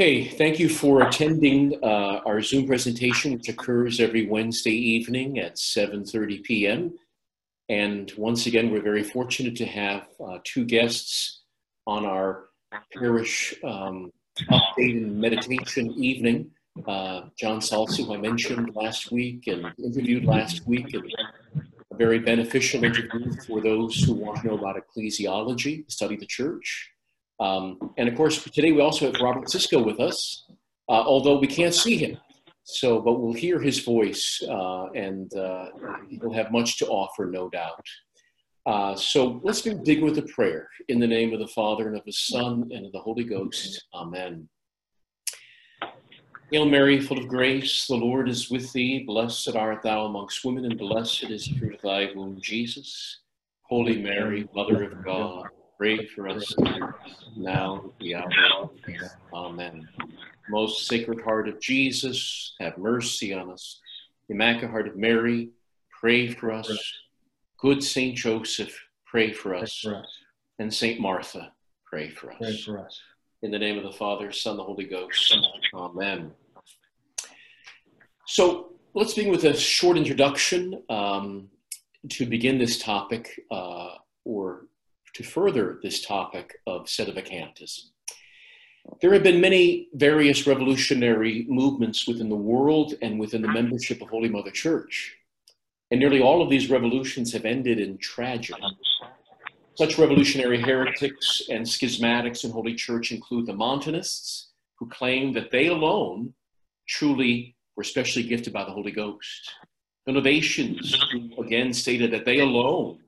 Okay, thank you for attending uh, our Zoom presentation, which occurs every Wednesday evening at 7:30 p.m. And once again, we're very fortunate to have uh, two guests on our parish um, update and meditation evening. Uh, John Salza, who I mentioned last week and interviewed last week, and a very beneficial interview for those who want to know about ecclesiology, study the church. Um, and of course, today we also have Robert Siscoe with us, uh, although we can't see him. So, but we'll hear his voice, uh, and uh, he'll have much to offer, no doubt. Uh, so let's begin with a prayer in the name of the Father and of the Son and of the Holy Ghost. Amen. Hail Mary, full of grace, the Lord is with thee. Blessed art thou amongst women, and blessed is the fruit of thy womb, Jesus. Holy Mary, Mother of God, pray for us now and the hour. Amen. Most Sacred Heart of Jesus, have mercy on us. Immaculate Heart of Mary, pray for us. Good Saint Joseph, pray for Pray us. for us. And Saint Martha, pray for us. Pray for us. In the name of the Father, Son, the Holy Ghost. Amen. So let's begin with a short introduction um, to begin this topic uh, or to further this topic of sedevacantism. There have been many various revolutionary movements within the world and within the membership of Holy Mother Church. And nearly all of these revolutions have ended in tragedy. Such revolutionary heretics and schismatics in Holy Church include the Montanists, who claim that they alone truly were specially gifted by the Holy Ghost. The Novatians, who again stated that they alone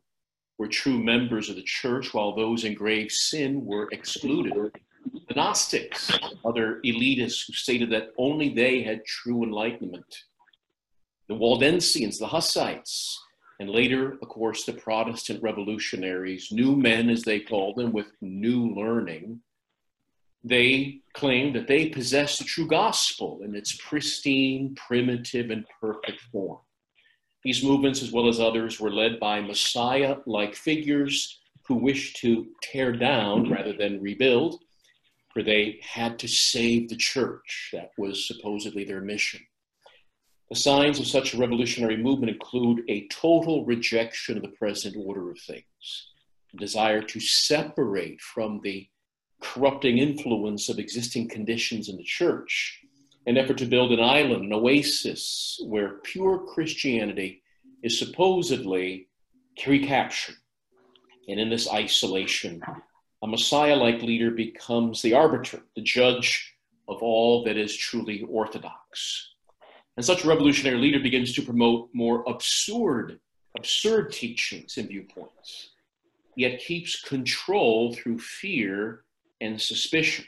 were true members of the church, while those in grave sin were excluded. The Gnostics, other elitists who stated that only they had true enlightenment. The Waldensians, the Hussites, and later, of course, the Protestant revolutionaries, new men as they called them, with new learning, they claimed that they possessed the true gospel in its pristine, primitive, and perfect form. These movements, as well as others, were led by Messiah like figures who wished to tear down rather than rebuild, for they had to save the church. That was supposedly their mission. The signs of such a revolutionary movement include a total rejection of the present order of things, a desire to separate from the corrupting influence of existing conditions in the church, an effort to build an island, an oasis, where pure Christianity is supposedly recaptured. And in this isolation, a Messiah like leader becomes the arbiter, the judge of all that is truly orthodox. And such a revolutionary leader begins to promote more absurd, absurd teachings and viewpoints, yet keeps control through fear and suspicion,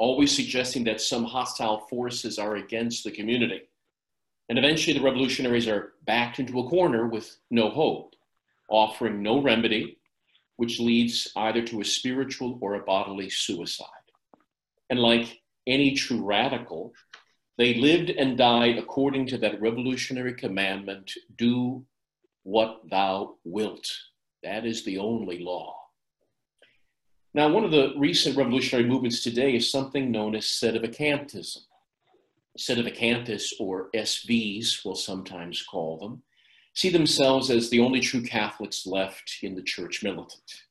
always suggesting that some hostile forces are against the community. And eventually, the revolutionaries are backed into a corner with no hope, offering no remedy, which leads either to a spiritual or a bodily suicide. And like any true radical, they lived and died according to that revolutionary commandment do what thou wilt. That is the only law. Now, one of the recent revolutionary movements today is something known as sedevacantism. Sedevacantists, or SVs, we'll sometimes call them, see themselves as the only true Catholics left in the church militant.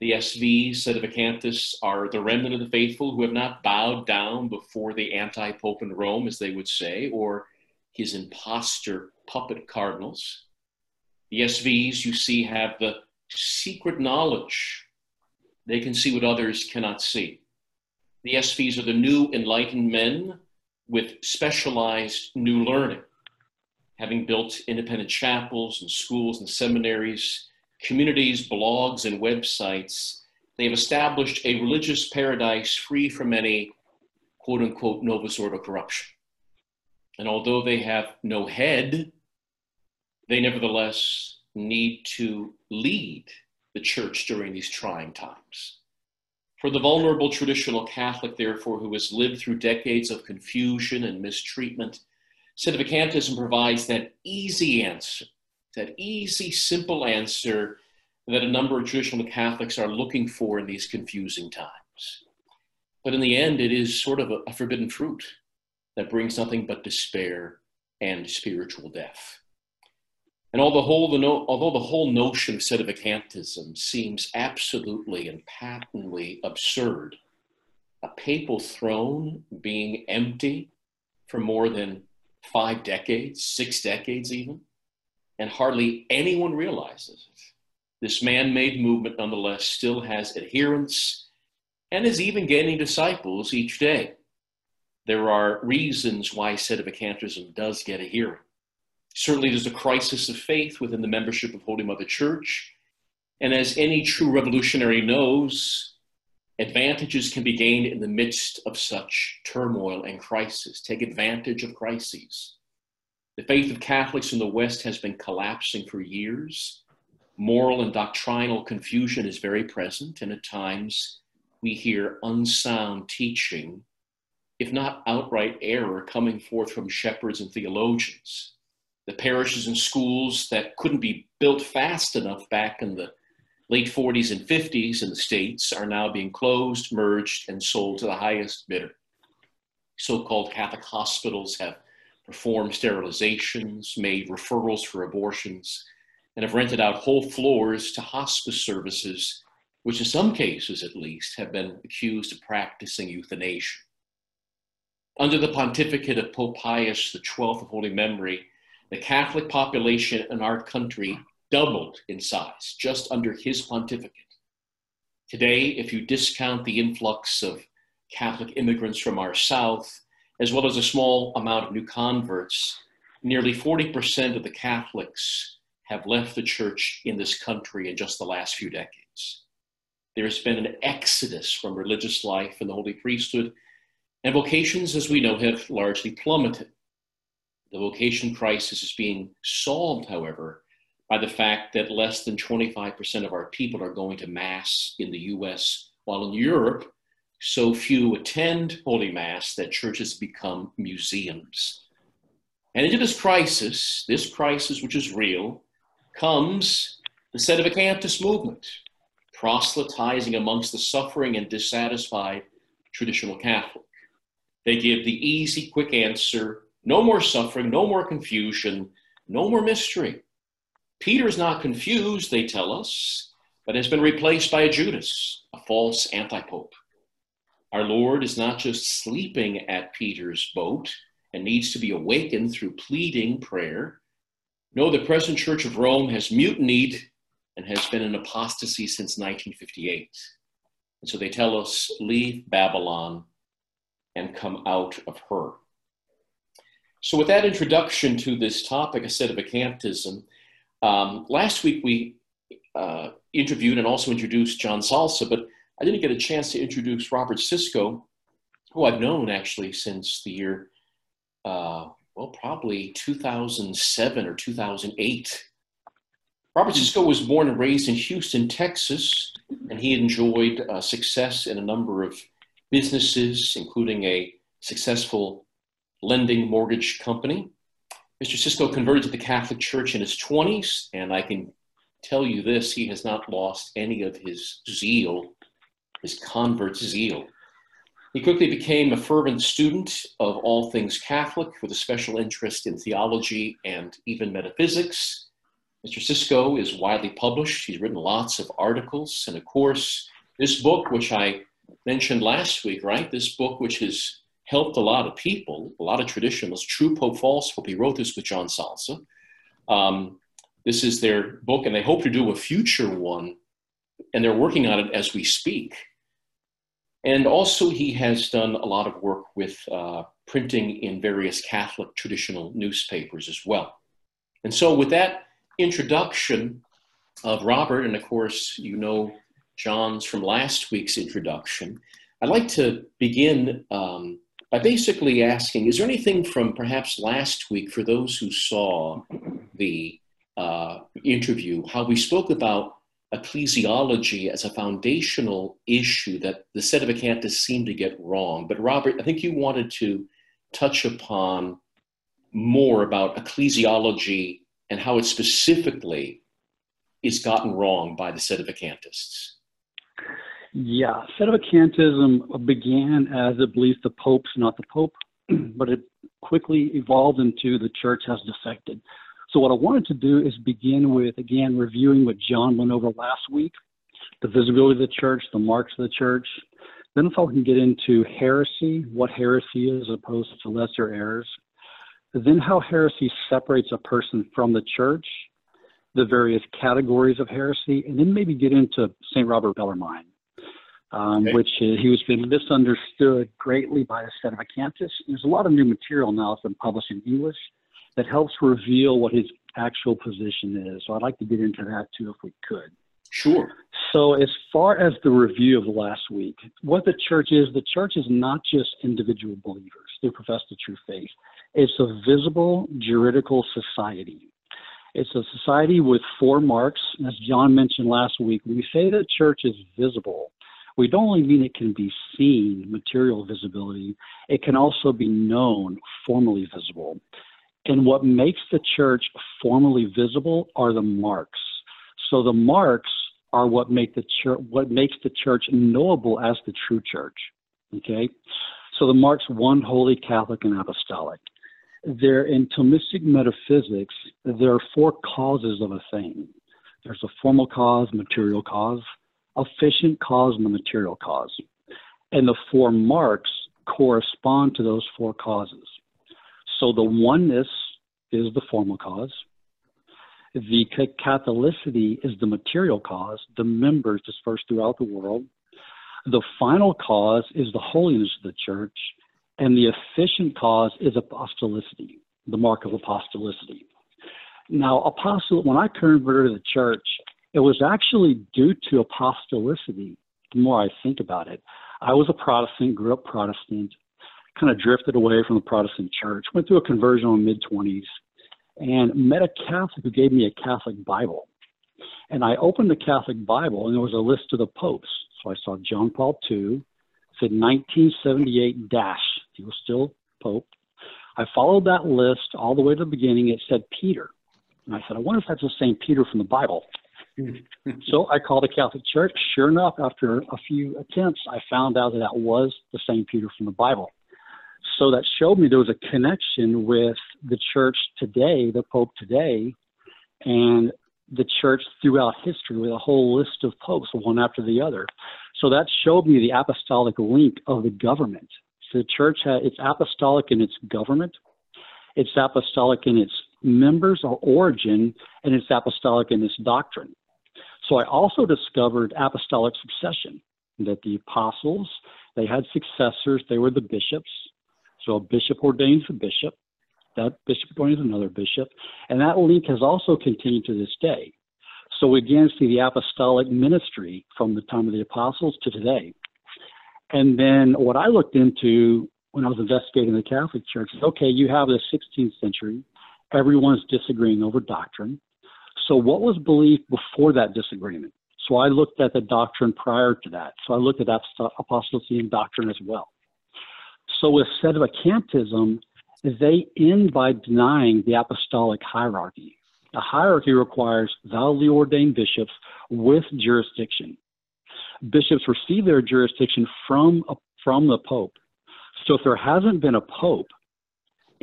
The SVs, Sedevacantists, are the remnant of the faithful who have not bowed down before the anti pope in Rome, as they would say, or his impostor puppet cardinals. The SVs, you see, have the secret knowledge. They can see what others cannot see. The SVs are the new enlightened men with specialized new learning, having built independent chapels and schools and seminaries, communities, blogs, and websites. They have established a religious paradise free from any quote unquote Novus Ordo corruption. And although they have no head, they nevertheless need to lead the church during these trying times. For the vulnerable traditional Catholic, therefore, who has lived through decades of confusion and mistreatment, Sedevacantism provides that easy answer, that easy, simple answer that a number of traditional Catholics are looking for in these confusing times. But in the end, it is sort of a, a forbidden fruit that brings nothing but despair and spiritual death. And although the whole, the no, although the whole notion of sedevacantism seems absolutely and patently absurd, a papal throne being empty for more than five decades, six decades even, and hardly anyone realizes it. This man made movement, nonetheless, still has adherents and is even gaining disciples each day. There are reasons why sedevacantism does get a hearing. Certainly, there's a crisis of faith within the membership of Holy Mother Church. And as any true revolutionary knows, advantages can be gained in the midst of such turmoil and crisis. Take advantage of crises. The faith of Catholics in the West has been collapsing for years. Moral and doctrinal confusion is very present, and at times we hear unsound teaching, if not outright error, coming forth from shepherds and theologians the parishes and schools that couldn't be built fast enough back in the late 40s and 50s in the States are now being closed, merged, and sold to the highest bidder. So called Catholic hospitals have performed sterilizations, made referrals for abortions, and have rented out whole floors to hospice services, which in some cases at least have been accused of practicing euthanasia. Under the pontificate of Pope Pius XII of Holy Memory, the Catholic population in our country doubled in size just under his pontificate. Today, if you discount the influx of Catholic immigrants from our South, as well as a small amount of new converts, nearly 40% of the Catholics have left the church in this country in just the last few decades. There's been an exodus from religious life and the holy priesthood, and vocations, as we know, have largely plummeted. The vocation crisis is being solved, however, by the fact that less than 25% of our people are going to Mass in the US, while in Europe, so few attend Holy Mass that churches become museums. And into this crisis, this crisis which is real, comes the Sedevacantist movement, proselytizing amongst the suffering and dissatisfied traditional Catholic. They give the easy, quick answer no more suffering, no more confusion, no more mystery. Peter is not confused, they tell us, but has been replaced by a Judas, a false antipope. Our Lord is not just sleeping at Peter's boat and needs to be awakened through pleading prayer. No, the present Church of Rome has mutinied and has been in apostasy since 1958. And so they tell us, leave Babylon and come out of her. So, with that introduction to this topic, a sedevacantism, um, last week we uh, interviewed and also introduced John Salza, but I didn't get a chance to introduce Robert Siscoe, who I've known actually since the year, uh, well, probably 2007 or 2008. Robert Siscoe was born and raised in Houston, Texas, and he enjoyed uh, success in a number of businesses, including a successful lending mortgage company. Mr. Siscoe converted to the Catholic Church in his 20s, and I can tell you this he has not lost any of his zeal, his convert zeal. He quickly became a fervent student of all things Catholic with a special interest in theology and even metaphysics. Mr. Siscoe is widely published. He's written lots of articles. And of course, this book, which I mentioned last week, right? This book, which is helped a lot of people, a lot of traditionalists, True Pope, False Pope. He wrote this with John Salza. Um, this is their book, and they hope to do a future one, and they're working on it as we speak. And also, he has done a lot of work with uh, printing in various Catholic traditional newspapers as well. And so, with that introduction of Robert, and of course, you know John's from last week's introduction, I'd like to begin um, by basically asking Is there anything from perhaps last week for those who saw the uh, interview, how we spoke about ecclesiology as a foundational issue that the set of Sedevacantists seem to get wrong? But, Robert, I think you wanted to touch upon more about ecclesiology and how it specifically is gotten wrong by the set of Sedevacantists. Yeah, Sedevacantism began as a belief the Pope's not the Pope, but it quickly evolved into the church has defected. So, what I wanted to do is begin with, again, reviewing what John went over last week the visibility of the church, the marks of the church. Then, if I can get into heresy, what heresy is opposed to lesser errors. Then, how heresy separates a person from the church, the various categories of heresy, and then maybe get into St. Robert Bellarmine um, okay. which is, he was been misunderstood greatly by the Sedevacantists. There's a lot of new material now that's been published in English that helps reveal what his actual position is. So I'd like to get into that too if we could. Sure. So, as far as the review of last week, what the church is, the church is not just individual believers who profess the true faith. It's a visible juridical society. It's a society with four marks. As John mentioned last week, we say the church is visible, we don't only mean it can be seen, material visibility, it can also be known, formally visible. And what makes the church formally visible are the marks. So the marks are what make the church what makes the church knowable as the true church. Okay? So the marks one holy, Catholic, and apostolic. There in Thomistic metaphysics, there are four causes of a thing. There's a formal cause, material cause, efficient cause and the material cause. And the four marks correspond to those four causes. So the oneness is the formal cause. The Catholicity is the material cause, the members dispersed throughout the world. The final cause is the holiness of the church, and the efficient cause is apostolicity, the mark of apostolicity. Now, apostle, when I converted to the church, it was actually due to apostolicity, the more I think about it. I was a Protestant, grew up Protestant, kind of drifted away from the Protestant church, went through a conversion in mid 20s, and met a Catholic who gave me a Catholic Bible. And I opened the Catholic Bible, and there was a list of the popes. So I saw John Paul II, said 1978 dash. He was still Pope. I followed that list all the way to the beginning. It said Peter. And I said, I wonder if that's the same Peter from the Bible. so I called the Catholic Church. Sure enough, after a few attempts, I found out that that was the same Peter from the Bible. So that showed me there was a connection with the church today, the Pope today, and the church throughout history with a whole list of popes, one after the other. So that showed me the apostolic link of the government. So the church had, it's apostolic in its government, it's apostolic in its members or origin, and it's apostolic in its doctrine. So I also discovered apostolic succession, that the apostles, they had successors, they were the bishops. So a bishop ordains a bishop, that bishop ordains another bishop, and that link has also continued to this day. So we again see the apostolic ministry from the time of the apostles to today. And then what I looked into when I was investigating the Catholic Church is okay, you have the 16th century, everyone's disagreeing over doctrine. So, what was believed before that disagreement? So, I looked at the doctrine prior to that. So, I looked at apostasy and doctrine as well. So, with sedevacantism, they end by denying the apostolic hierarchy. The hierarchy requires validly ordained bishops with jurisdiction. Bishops receive their jurisdiction from, from the Pope. So, if there hasn't been a Pope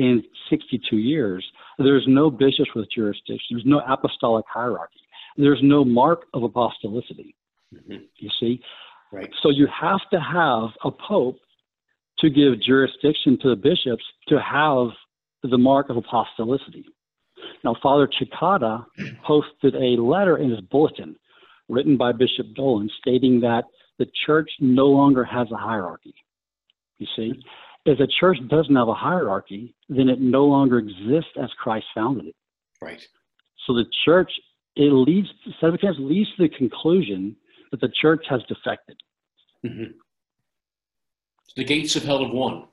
in 62 years, there's no bishops with jurisdiction. There's no apostolic hierarchy. There's no mark of apostolicity. Mm-hmm. You see? Right. So you have to have a pope to give jurisdiction to the bishops to have the mark of apostolicity. Now, Father Cekada posted a letter in his bulletin written by Bishop Dolan stating that the church no longer has a hierarchy. You see? If the church doesn't have a hierarchy, then it no longer exists as Christ founded it. Right. So the church, it leads, Seventh leads to the conclusion that the church has defected. Mm-hmm. The gates of hell have won.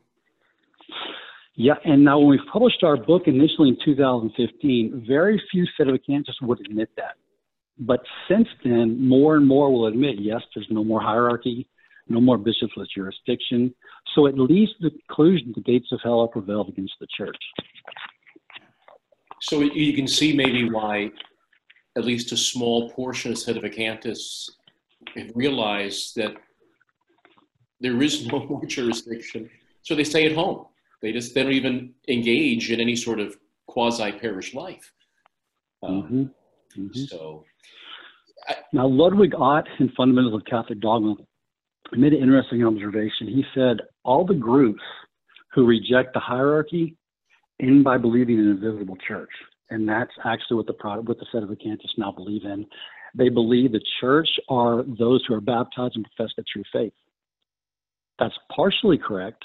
Yeah, and now when we published our book initially in 2015, very few sedevacantists would admit that. But since then, more and more will admit, yes, there's no more hierarchy, no more bishops with jurisdiction. So it leads to the conclusion the gates of hell are prevailed against the church. So you can see maybe why at least a small portion of sedevacantists have realized that there is no more jurisdiction, so they stay at home. They just they don't even engage in any sort of quasi parish life. Um, mm-hmm. Mm-hmm. So I, now Ludwig Ott in Fundamentals of Catholic Dogma made an interesting observation. He said all the groups who reject the hierarchy end by believing in an invisible church, and that's actually what the product, what the set of sedevacantists now believe in. They believe the church are those who are baptized and profess the true faith. That's partially correct,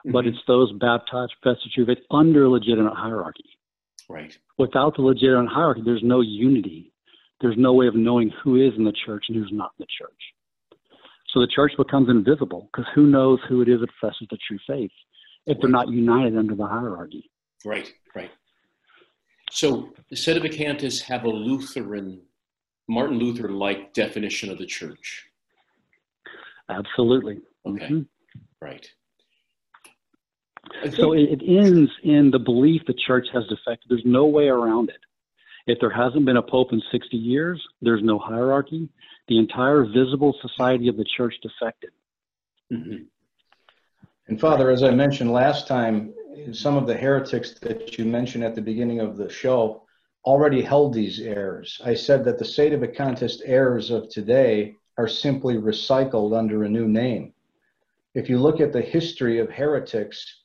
mm-hmm. but it's those baptized, profess the true faith under a legitimate hierarchy. Right. Without the legitimate hierarchy, there's no unity. There's no way of knowing who is in the church and who's not in the church. So the church becomes invisible because who knows who it is that professes the true faith if they're not united under the hierarchy. Right, right. So the Sedevacantists have a Lutheran, Martin Luther like definition of the church. Absolutely. Okay, mm-hmm. right. So it, it ends in the belief the church has defected. There's no way around it. If there hasn't been a pope in 60 years, there's no hierarchy. The entire visible society of the church defected. Mm-hmm. And Father, as I mentioned last time, some of the heretics that you mentioned at the beginning of the show already held these errors. I said that the state of the contest errors of today are simply recycled under a new name. If you look at the history of heretics,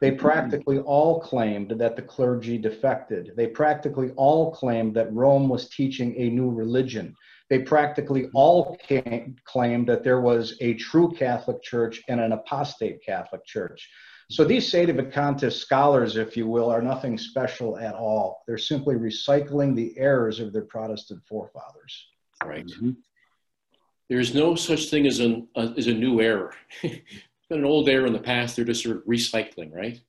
they practically all claimed that the clergy defected. They practically all claimed that Rome was teaching a new religion. They practically all came, claimed that there was a true Catholic Church and an apostate Catholic Church. So these Sedevacantist scholars, if you will, are nothing special at all. They're simply recycling the errors of their Protestant forefathers. Right. Mm-hmm. There's no such thing as, an, uh, as a new error. been an old error in the past. They're just sort of recycling, right?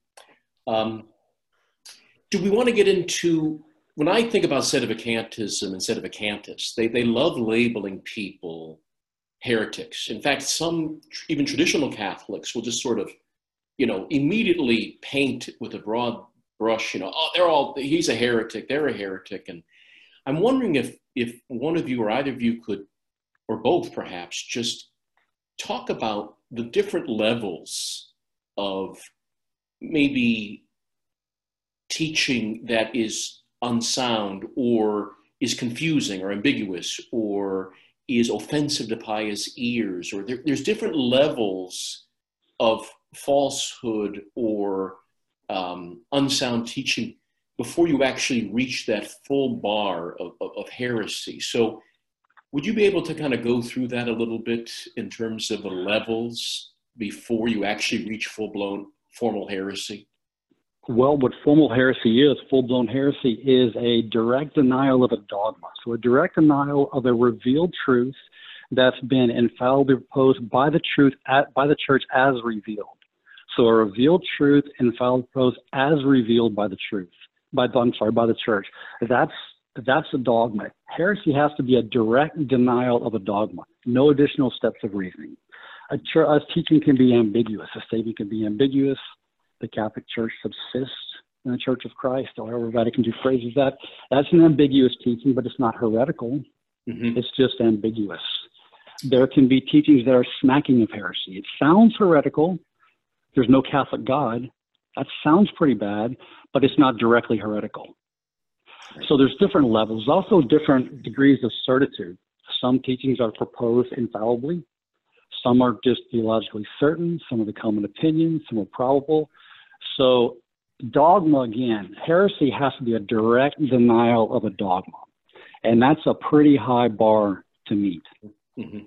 Um, do we want to get into when I think about sedevacantism and sedevacantists, they, they love labeling people heretics. In fact, some even traditional Catholics will just sort of, you know, immediately paint with a broad brush, you know, oh, they're all, he's a heretic, they're a heretic. And I'm wondering if, if one of you or either of you could, or both perhaps, just talk about the different levels of maybe teaching that is unsound or is confusing or ambiguous or is offensive to pious ears or there, there's different levels of falsehood or um, unsound teaching before you actually reach that full bar of, of, of heresy. So would you be able to kind of go through that a little bit in terms of the levels before you actually reach full blown formal heresy? Well, what formal heresy is, full blown heresy, is a direct denial of a dogma. So, a direct denial of a revealed truth that's been infallibly proposed by the truth at, by the church as revealed. So, a revealed truth infallibly proposed as revealed by the truth, by I'm sorry, by the church. That's that's a dogma. Heresy has to be a direct denial of a dogma, no additional steps of reasoning. A, church, a teaching can be ambiguous. A statement can be ambiguous. The Catholic Church subsists in the Church of Christ, or however Vatican II phrases that. That's an ambiguous teaching, but it's not heretical. Mm-hmm. It's just ambiguous. There can be teachings that are smacking of heresy. It sounds heretical. There's no Catholic God. That sounds pretty bad, but it's not directly heretical. So there's different levels, also different degrees of certitude. Some teachings are proposed infallibly. Some are just theologically certain. Some are the common opinion. Some are probable. So dogma, again, heresy has to be a direct denial of a dogma. And that's a pretty high bar to meet. Mm-hmm.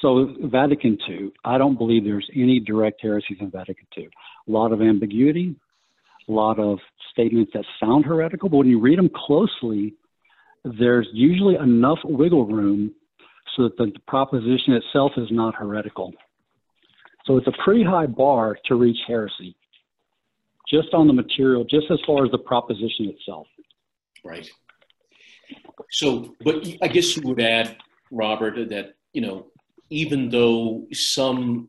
So Vatican II, I don't believe there's any direct heresies in Vatican II. A lot of ambiguity, lot of statements that sound heretical, but when you read them closely, there's usually enough wiggle room so that the proposition itself is not heretical. So it's a pretty high bar to reach heresy, just on the material, just as far as the proposition itself. Right. So, but I guess you would add, Robert, that, you know, even though some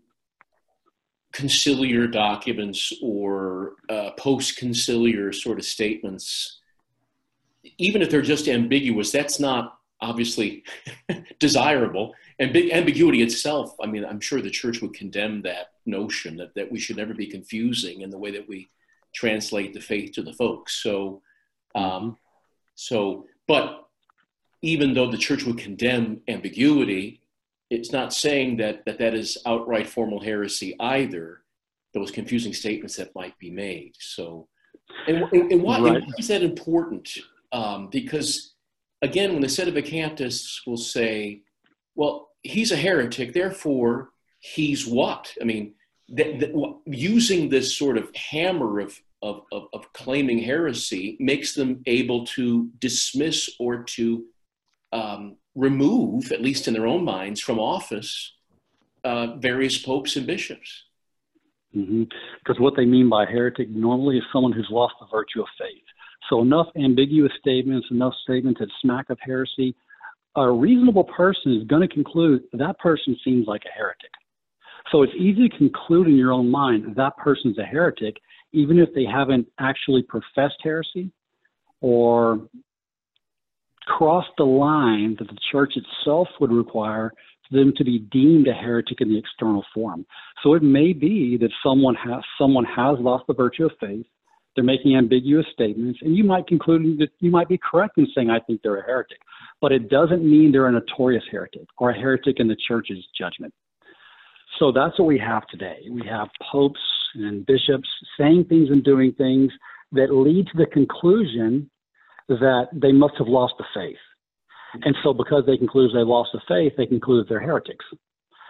conciliar documents or uh, post conciliar sort of statements, even if they're just ambiguous, that's not obviously desirable. And big ambiguity itself, I mean, I'm sure the church would condemn that notion that, that we should never be confusing in the way that we translate the faith to the folks. So, um, so, but even though the church would condemn ambiguity, it's not saying that that, that is outright formal heresy either, those confusing statements that might be made. So, and, and, and why, right. and why is that important? Um, because again, when the Sedevacantists will say, well, he's a heretic, therefore he's what? I mean, th- th- using this sort of hammer of, of, of, of, claiming heresy makes them able to dismiss or to um, remove, at least in their own minds, from office uh, various popes and bishops. Because mm-hmm. what they mean by heretic normally is someone who's lost the virtue of faith. So enough ambiguous statements, enough statements that smack of heresy, a reasonable person is going to conclude that person seems like a heretic. So it's easy to conclude in your own mind that person's a heretic, even if they haven't actually professed heresy or crossed the line that the church itself would require for them to be deemed a heretic in the external form. So it may be that someone has someone has lost the virtue of faith. They're making ambiguous statements, and you might conclude that you might be correct in saying, "I think they're a heretic," but it doesn't mean they're a notorious heretic or a heretic in the church's judgment. So that's what we have today. We have popes and bishops saying things and doing things that lead to the conclusion that they must have lost the faith. And so, because they conclude they lost the faith, they conclude they're heretics.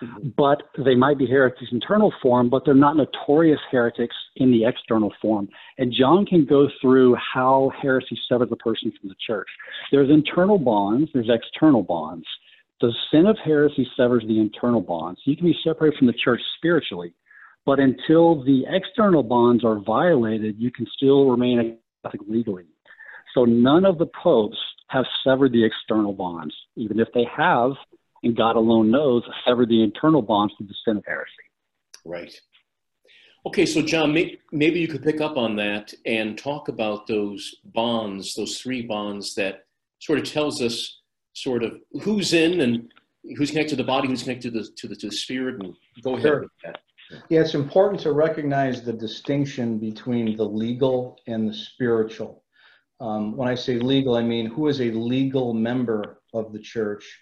Mm-hmm. But they might be heretics in internal form, but they're not notorious heretics in the external form. And John can go through how heresy severs a person from the church. There's internal bonds, there's external bonds. The sin of heresy severs the internal bonds. You can be separated from the church spiritually, but until the external bonds are violated, you can still remain a Catholic legally. So none of the popes have severed the external bonds, even if they have, and God alone knows, severed the internal bonds to the sin of heresy. Right. Okay, so John, may, maybe you could pick up on that and talk about those bonds, those three bonds that sort of tells us sort of who's in and who's connected to the body, who's connected to the, to the, to the spirit, and go ahead sure. with that. Yeah, it's important to recognize the distinction between the legal and the spiritual. Um, when I say legal, I mean who is a legal member of the church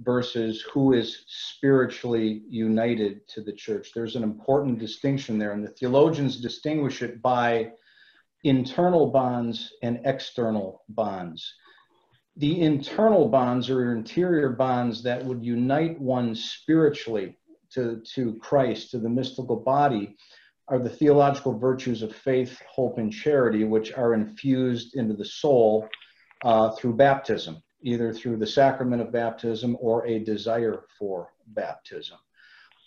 versus who is spiritually united to the church. There's an important distinction there, and the theologians distinguish it by internal bonds and external bonds. The internal bonds are interior bonds that would unite one spiritually to, to Christ, to the mystical body, are the theological virtues of faith, hope, and charity, which are infused into the soul uh, through baptism, either through the sacrament of baptism or a desire for baptism.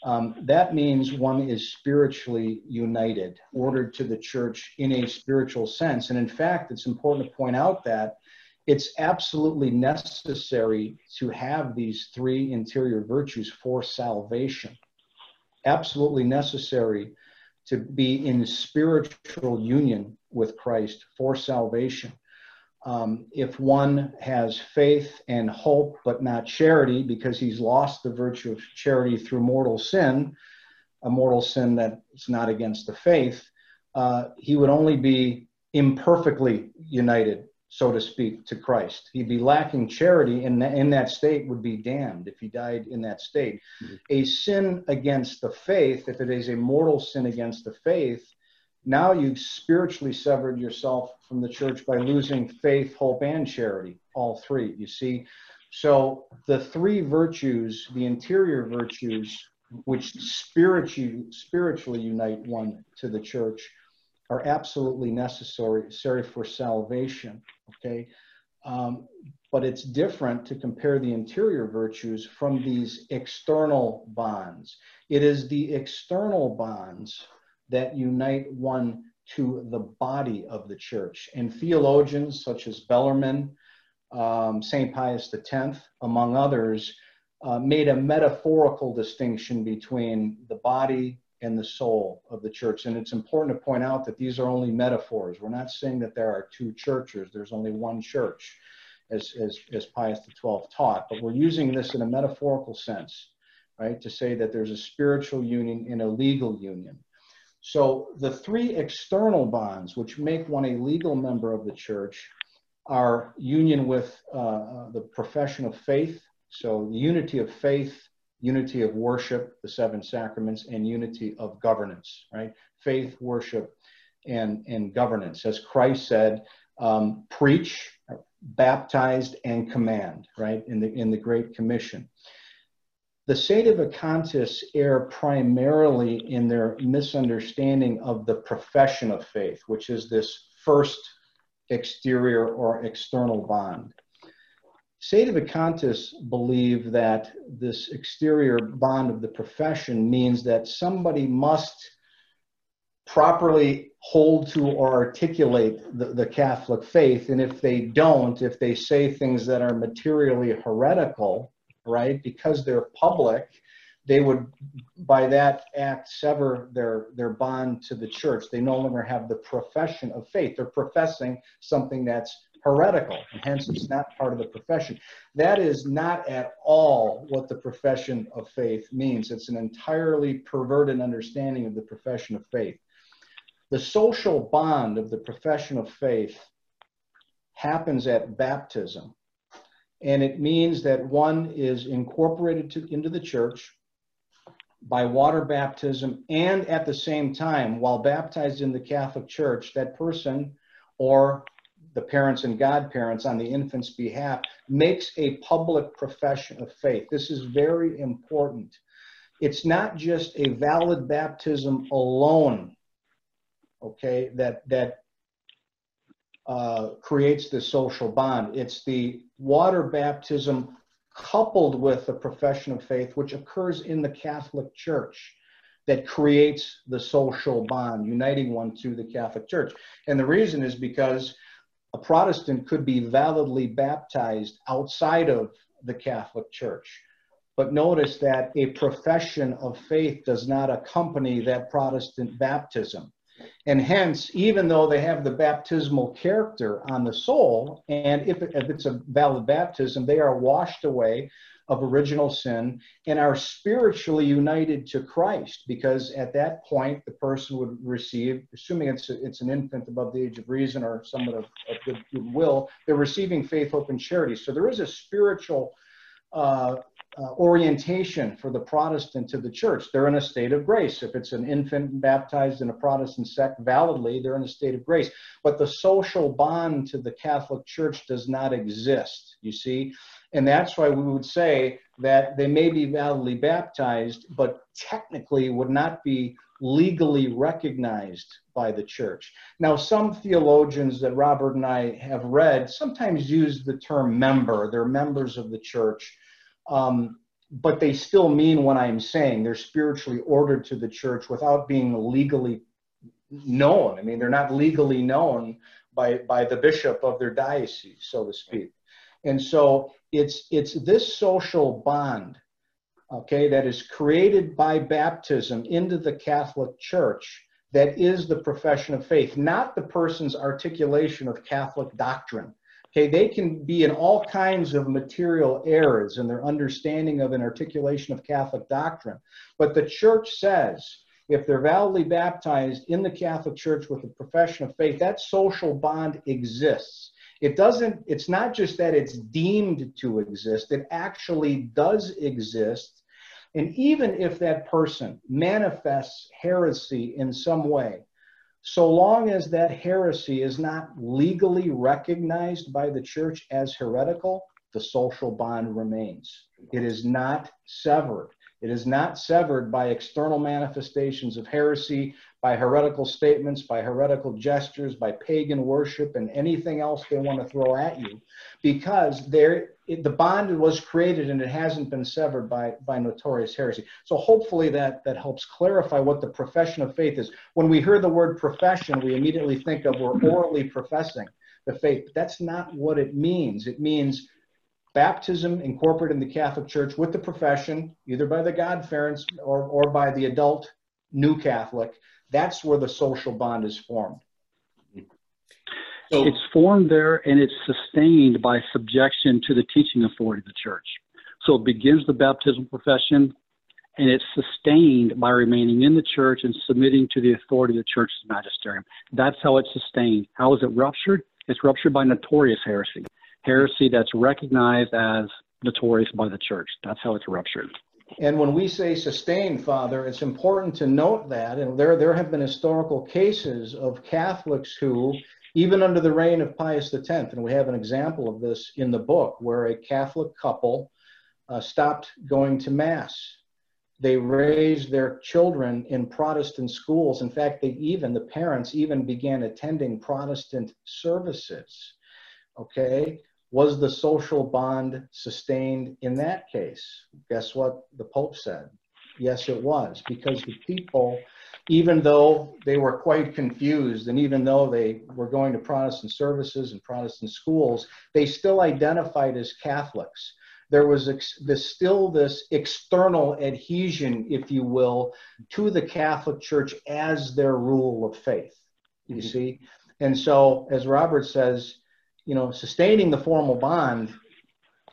Um, that means one is spiritually united, ordered to the church in a spiritual sense. And in fact, it's important to point out that it's absolutely necessary to have these three interior virtues for salvation. Absolutely necessary to be in spiritual union with Christ for salvation. Um, if one has faith and hope, but not charity, because he's lost the virtue of charity through mortal sin, a mortal sin that is not against the faith, uh, he would only be imperfectly united so to speak, to Christ. He'd be lacking charity, and in that state would be damned if he died in that state. Mm-hmm. A sin against the faith, if it is a mortal sin against the faith, now you've spiritually severed yourself from the church by losing faith, hope, and charity, all three. You see, So the three virtues, the interior virtues, which spiritually spiritually unite one to the church, are absolutely necessary, necessary for salvation. Okay, um, but it's different to compare the interior virtues from these external bonds. It is the external bonds that unite one to the body of the church. And theologians such as Bellarmine, um, St. Pius X, among others, uh, made a metaphorical distinction between the body and the soul of the church. And it's important to point out that these are only metaphors. We're not saying that there are two churches, there's only one church, as, as, as Pius XII taught, but we're using this in a metaphorical sense, right, to say that there's a spiritual union and a legal union. So the three external bonds which make one a legal member of the church are union with uh, the profession of faith, so the unity of faith, unity of worship, the seven sacraments, and unity of governance, right? Faith, worship, and, and governance. As Christ said, um, preach, baptized, and command, right? In the, in the Great Commission. The Sedevacantists err primarily in their misunderstanding of the profession of faith, which is this first exterior or external bond. Sedevacantists believe that this exterior bond of the profession means that somebody must properly hold to or articulate the, the, Catholic faith. And if they don't, if they say things that are materially heretical, right, because they're public, they would, by that act, sever their, their bond to the church. They no longer have the profession of faith. They're professing something that's heretical, and hence it's not part of the profession. That is not at all what the profession of faith means. It's an entirely perverted understanding of the profession of faith. The social bond of the profession of faith happens at baptism. And it means that one is incorporated to, into the church by water baptism, and at the same time, while baptized in the Catholic Church, that person or the parents and godparents on the infant's behalf makes a public profession of faith. This is very important. It's not just a valid baptism alone, okay, that that uh, creates the social bond. It's the water baptism coupled with the profession of faith, which occurs in the Catholic Church that creates the social bond, uniting one to the Catholic Church. And the reason is because a Protestant could be validly baptized outside of the Catholic Church. But notice that a profession of faith does not accompany that Protestant baptism. And hence, even though they have the baptismal character on the soul, and if, if it's a valid baptism, they are washed away of original sin and are spiritually united to Christ because at that point the person would receive, assuming it's, a, it's an infant above the age of reason or someone of, of good, will, they're receiving faith, hope, and charity. So there is a spiritual uh, uh, orientation for the Protestant to the church. They're in a state of grace. If it's an infant baptized in a Protestant sect validly, they're in a state of grace. But the social bond to the Catholic Church does not exist, you see? And that's why we would say that they may be validly baptized, but technically would not be legally recognized by the church. Now, some theologians that Robert and I have read sometimes use the term member. They're members of the church, um, but they still mean what I'm saying. They're spiritually ordered to the church without being legally known. I mean, they're not legally known by, by the bishop of their diocese, so to speak. And so it's it's this social bond, okay, that is created by baptism into the Catholic Church that is the profession of faith, not the person's articulation of Catholic doctrine. Okay, they can be in all kinds of material errors in their understanding of an articulation of Catholic doctrine. But the church says if they're validly baptized in the Catholic Church with a profession of faith, that social bond exists. It doesn't, it's not just that it's deemed to exist, it actually does exist. And even if that person manifests heresy in some way, so long as that heresy is not legally recognized by the church as heretical, the social bond remains. It is not severed. It is not severed by external manifestations of heresy, by heretical statements, by heretical gestures, by pagan worship, and anything else they want to throw at you, because there the bond was created and it hasn't been severed by by notorious heresy. So hopefully that that helps clarify what the profession of faith is. When we hear the word profession, we immediately think of we're orally professing the faith. But that's not what it means. It means baptism incorporated in the Catholic Church with the profession, either by the God-fearers or, or by the adult new Catholic, that's where the social bond is formed. So, it's formed there and it's sustained by subjection to the teaching authority of the church. So it begins the baptismal profession and it's sustained by remaining in the church and submitting to the authority of the church's magisterium. That's how it's sustained. How is it ruptured? It's ruptured by notorious heresy heresy that's recognized as notorious by the church. That's how it's ruptured. And when we say sustained, Father, it's important to note that, and there, there have been historical cases of Catholics who, even under the reign of Pius X, and we have an example of this in the book, where a Catholic couple uh, stopped going to Mass. They raised their children in Protestant schools. In fact, they even, the parents even began attending Protestant services. Okay? Was the social bond sustained in that case? Guess what the Pope said? Yes, it was, because the people, even though they were quite confused, and even though they were going to Protestant services and Protestant schools, they still identified as Catholics. There was ex- this, still this external adhesion, if you will, to the Catholic Church as their rule of faith. You mm-hmm. see? And so, as Robert says, you know, sustaining the formal bond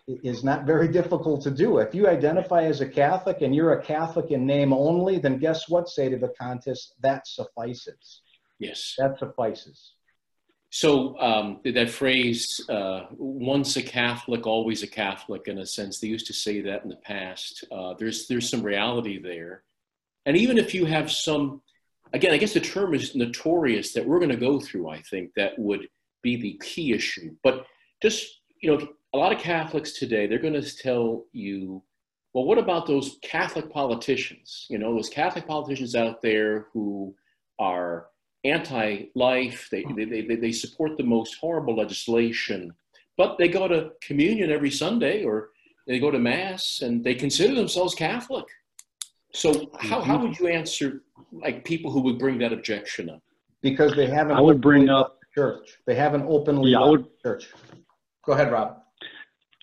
is not very difficult to do. If you identify as a Catholic and you're a Catholic in name only, then guess what, Say to the contest That suffices. Yes. That suffices. So um, that phrase, uh, once a Catholic, always a Catholic, in a sense, they used to say that in the past. Uh, there's, there's some reality there. And even if you have some, again, I guess the term is notorious that we're going to go through, I think, that would be the key issue. But just, you know, a lot of Catholics today, they're going to tell you, well, what about those Catholic politicians? You know, those Catholic politicians out there who are anti-life, they, they, they, they support the most horrible legislation, but they go to communion every Sunday or they go to mass and they consider themselves Catholic. So how, how mm-hmm. would you answer like people who would bring that objection up? Because they haven't. I would bring up church. They haven't openly yeah, would, church. Go ahead, Rob.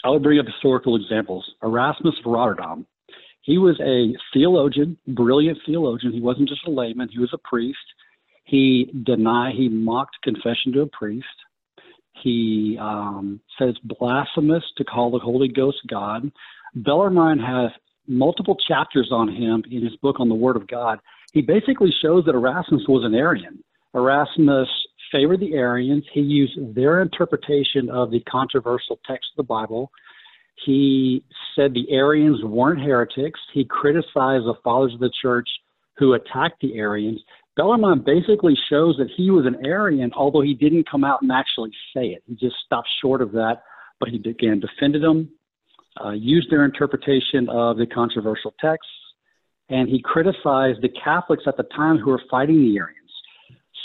I would bring up historical examples. Erasmus of Rotterdam. He was a theologian, brilliant theologian. He wasn't just a layman, he was a priest. He denied, he mocked confession to a priest. He um, said it's blasphemous to call the Holy Ghost God. Bellarmine has multiple chapters on him in his book on the Word of God. He basically shows that Erasmus was an Arian. Erasmus favored the Arians. He used their interpretation of the controversial text of the Bible. He said the Arians weren't heretics. He criticized the fathers of the church who attacked the Arians. Bellarmine basically shows that he was an Arian, although he didn't come out and actually say it. He just stopped short of that, but he again defended them, uh, used their interpretation of the controversial texts, and he criticized the Catholics at the time who were fighting the Arians.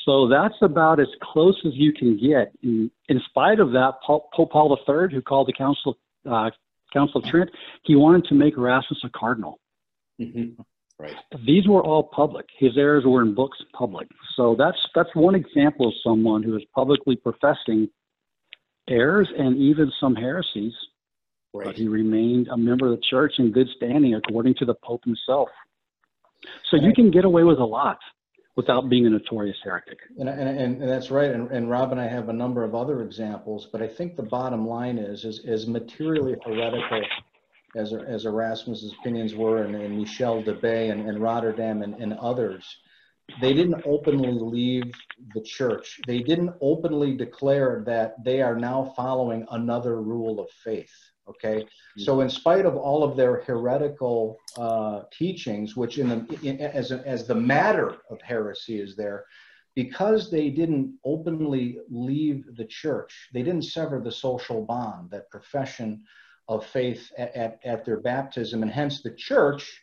So that's about as close as you can get. In, in spite of that, Pope Paul III, who called the Council uh, Council of Trent, he wanted to make Erasmus a cardinal. Mm-hmm. Right. These were all public. His errors were in books public. So that's that's one example of someone who is publicly professing errors and even some heresies. Right. But he remained a member of the church in good standing according to the Pope himself. So you can get away with a lot without being a notorious heretic. And, and, and that's right. And, and Rob and I have a number of other examples, but I think the bottom line is, is as materially heretical as, as Erasmus's opinions were and, and Michel de Bay and, and Rotterdam and, and others, they didn't openly leave the church. They didn't openly declare that they are now following another rule of faith. Okay, mm-hmm. so in spite of all of their heretical uh, teachings, which in the in, as a, as the matter of heresy is there, because they didn't openly leave the church, they didn't sever the social bond, that profession of faith at, at, at their baptism, and hence the church,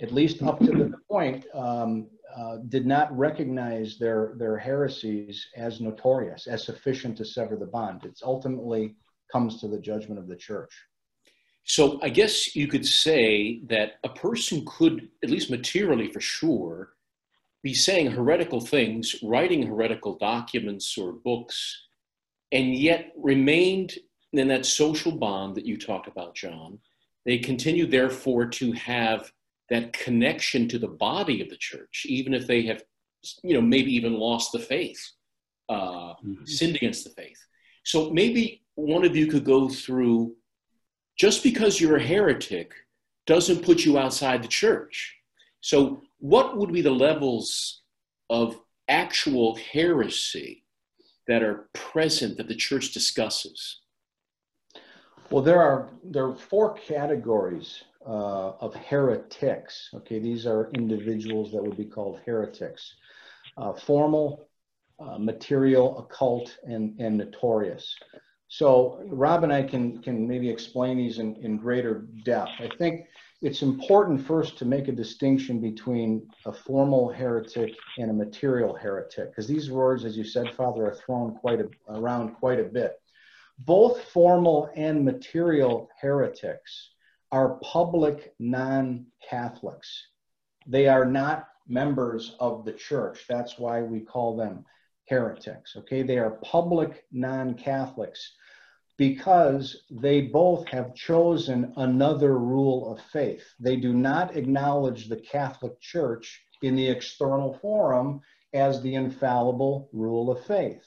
at least up to the point, um, uh, did not recognize their, their heresies as notorious, as sufficient to sever the bond. It's ultimately comes to the judgment of the church. So I guess you could say that a person could, at least materially for sure, be saying heretical things, writing heretical documents or books, and yet remained in that social bond that you talked about, John. They continue, therefore, to have that connection to the body of the church, even if they have, you know, maybe even lost the faith, uh, mm-hmm. sinned against the faith. So maybe one of you could go through just because you're a heretic doesn't put you outside the church. So, what would be the levels of actual heresy that are present that the church discusses? Well, there are there are four categories uh, of heretics. Okay, these are individuals that would be called heretics: uh, formal, uh, material, occult, and and notorious. So Rob and I can, can maybe explain these in, in greater depth. I think it's important first to make a distinction between a formal heretic and a material heretic, because these words, as you said, Father, are thrown quite a, around quite a bit. Both formal and material heretics are public non Catholics. They are not members of the church. That's why we call them heretics. Okay, they are public non Catholics because they both have chosen another rule of faith. They do not acknowledge the Catholic Church in the external forum as the infallible rule of faith.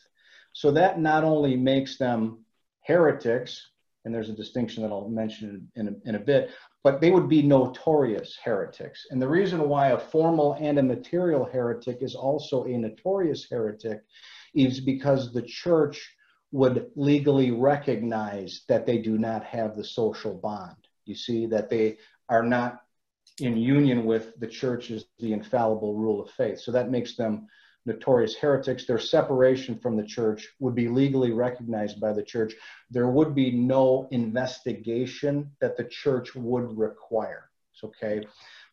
So that not only makes them heretics, and there's a distinction that I'll mention in a, in a bit, but they would be notorious heretics. And the reason why a formal and a material heretic is also a notorious heretic is because the church would legally recognize that they do not have the social bond. You see, that they are not in union with the church as the infallible rule of faith. So that makes them notorious heretics. Their separation from the church would be legally recognized by the church. There would be no investigation that the church would require. Okay.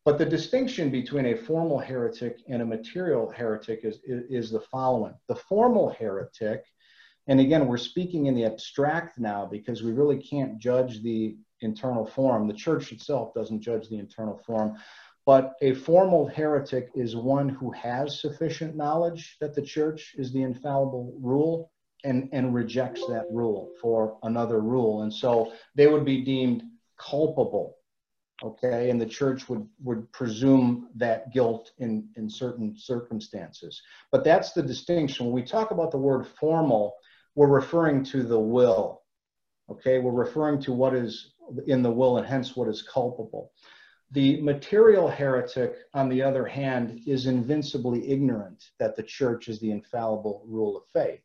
But the distinction between a formal heretic and a material heretic is, is, is the following. The formal heretic and again, we're speaking in the abstract now because we really can't judge the internal form. The church itself doesn't judge the internal form. But a formal heretic is one who has sufficient knowledge that the church is the infallible rule and, and rejects that rule for another rule. And so they would be deemed culpable. Okay, and the church would, would presume that guilt in, in certain circumstances. But that's the distinction. When we talk about the word formal, we're referring to the will. Okay, we're referring to what is in the will and hence what is culpable. The material heretic, on the other hand, is invincibly ignorant that the church is the infallible rule of faith.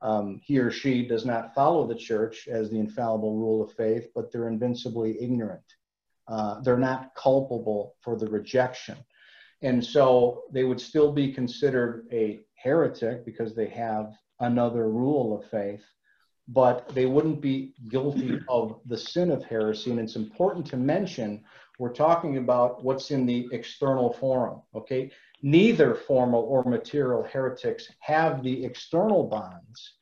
Um, he or she does not follow the church as the infallible rule of faith, but they're invincibly ignorant. Uh, they're not culpable for the rejection. And so they would still be considered a heretic because they have another rule of faith, but they wouldn't be guilty of the sin of heresy. And it's important to mention we're talking about what's in the external forum, okay? Neither formal or material heretics have the external bonds,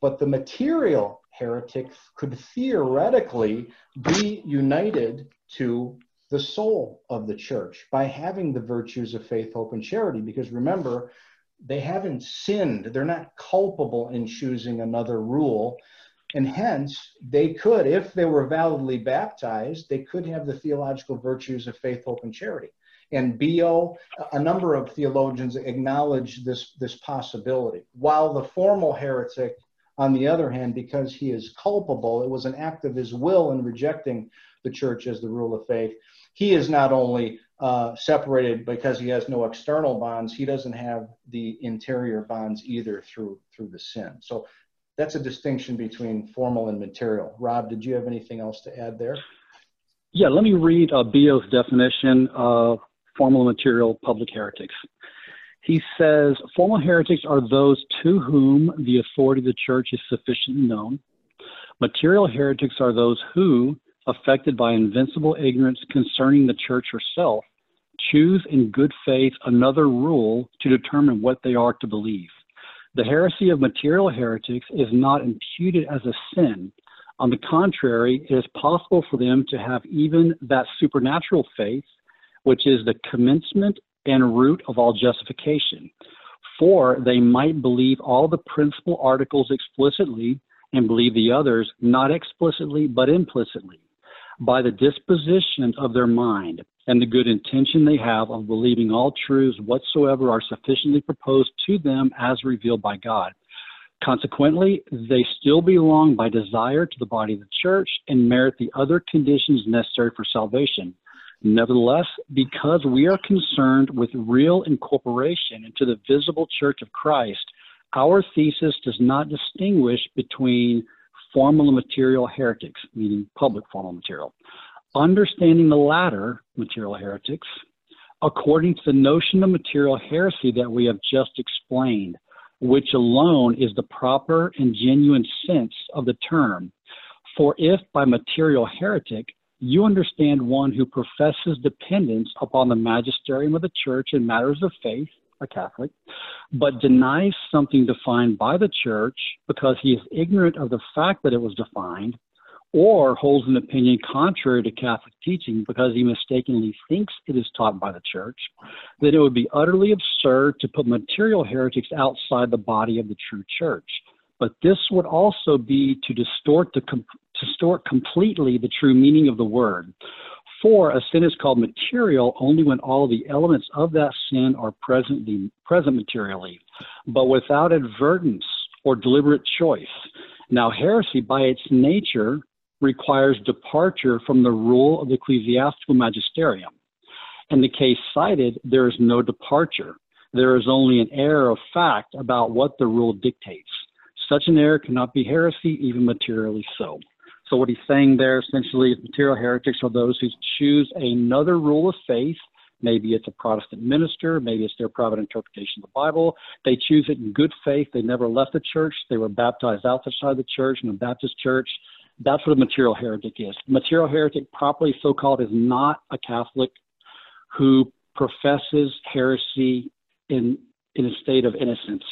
but the material heretics could theoretically be united to the soul of the church by having the virtues of faith, hope, and charity. Because remember, they haven't sinned. They're not culpable in choosing another rule. And hence, they could, if they were validly baptized, they could have the theological virtues of faith, hope, and charity. And Bo, a number of theologians acknowledge this, this possibility. While the formal heretic, on the other hand, because he is culpable, it was an act of his will in rejecting the church as the rule of faith. He is not only uh, separated because he has no external bonds. He doesn't have the interior bonds either through through the sin. So that's a distinction between formal and material. Rob, did you have anything else to add there? Yeah, let me read uh, Billot's definition of formal material public heretics. He says formal heretics are those to whom the authority of the church is sufficiently known. Material heretics are those who, affected by invincible ignorance concerning the church herself, choose in good faith another rule to determine what they are to believe. The heresy of material heretics is not imputed as a sin. On the contrary, it is possible for them to have even that supernatural faith, which is the commencement and root of all justification. For they might believe all the principal articles explicitly and believe the others not explicitly but implicitly by the disposition of their mind and the good intention they have of believing all truths whatsoever are sufficiently proposed to them as revealed by God. Consequently, they still belong by desire to the body of the church and merit the other conditions necessary for salvation. Nevertheless, because we are concerned with real incorporation into the visible church of Christ, our thesis does not distinguish between formal and material heretics, meaning public formal material. Understanding the latter, material heretics, according to the notion of material heresy that we have just explained, which alone is the proper and genuine sense of the term. For if by material heretic you understand one who professes dependence upon the magisterium of the church in matters of faith, a Catholic, but denies something defined by the church because he is ignorant of the fact that it was defined, or holds an opinion contrary to Catholic teaching because he mistakenly thinks it is taught by the church, then it would be utterly absurd to put material heretics outside the body of the true church. But this would also be to distort the distort completely the true meaning of the word. For a sin is called material only when all the elements of that sin are presently present materially, but without advertence or deliberate choice. Now, heresy by its nature requires departure from the rule of the ecclesiastical magisterium. In the case cited, there is no departure. There is only an error of fact about what the rule dictates. Such an error cannot be heresy, even materially so. So what he's saying there essentially is material heretics are those who choose another rule of faith. Maybe it's a Protestant minister, maybe it's their private interpretation of the Bible. They choose it in good faith. They never left the church. They were baptized outside the church in a Baptist church. That's what a material heretic is. Material heretic, properly so called, is not a Catholic who professes heresy in in a state of innocence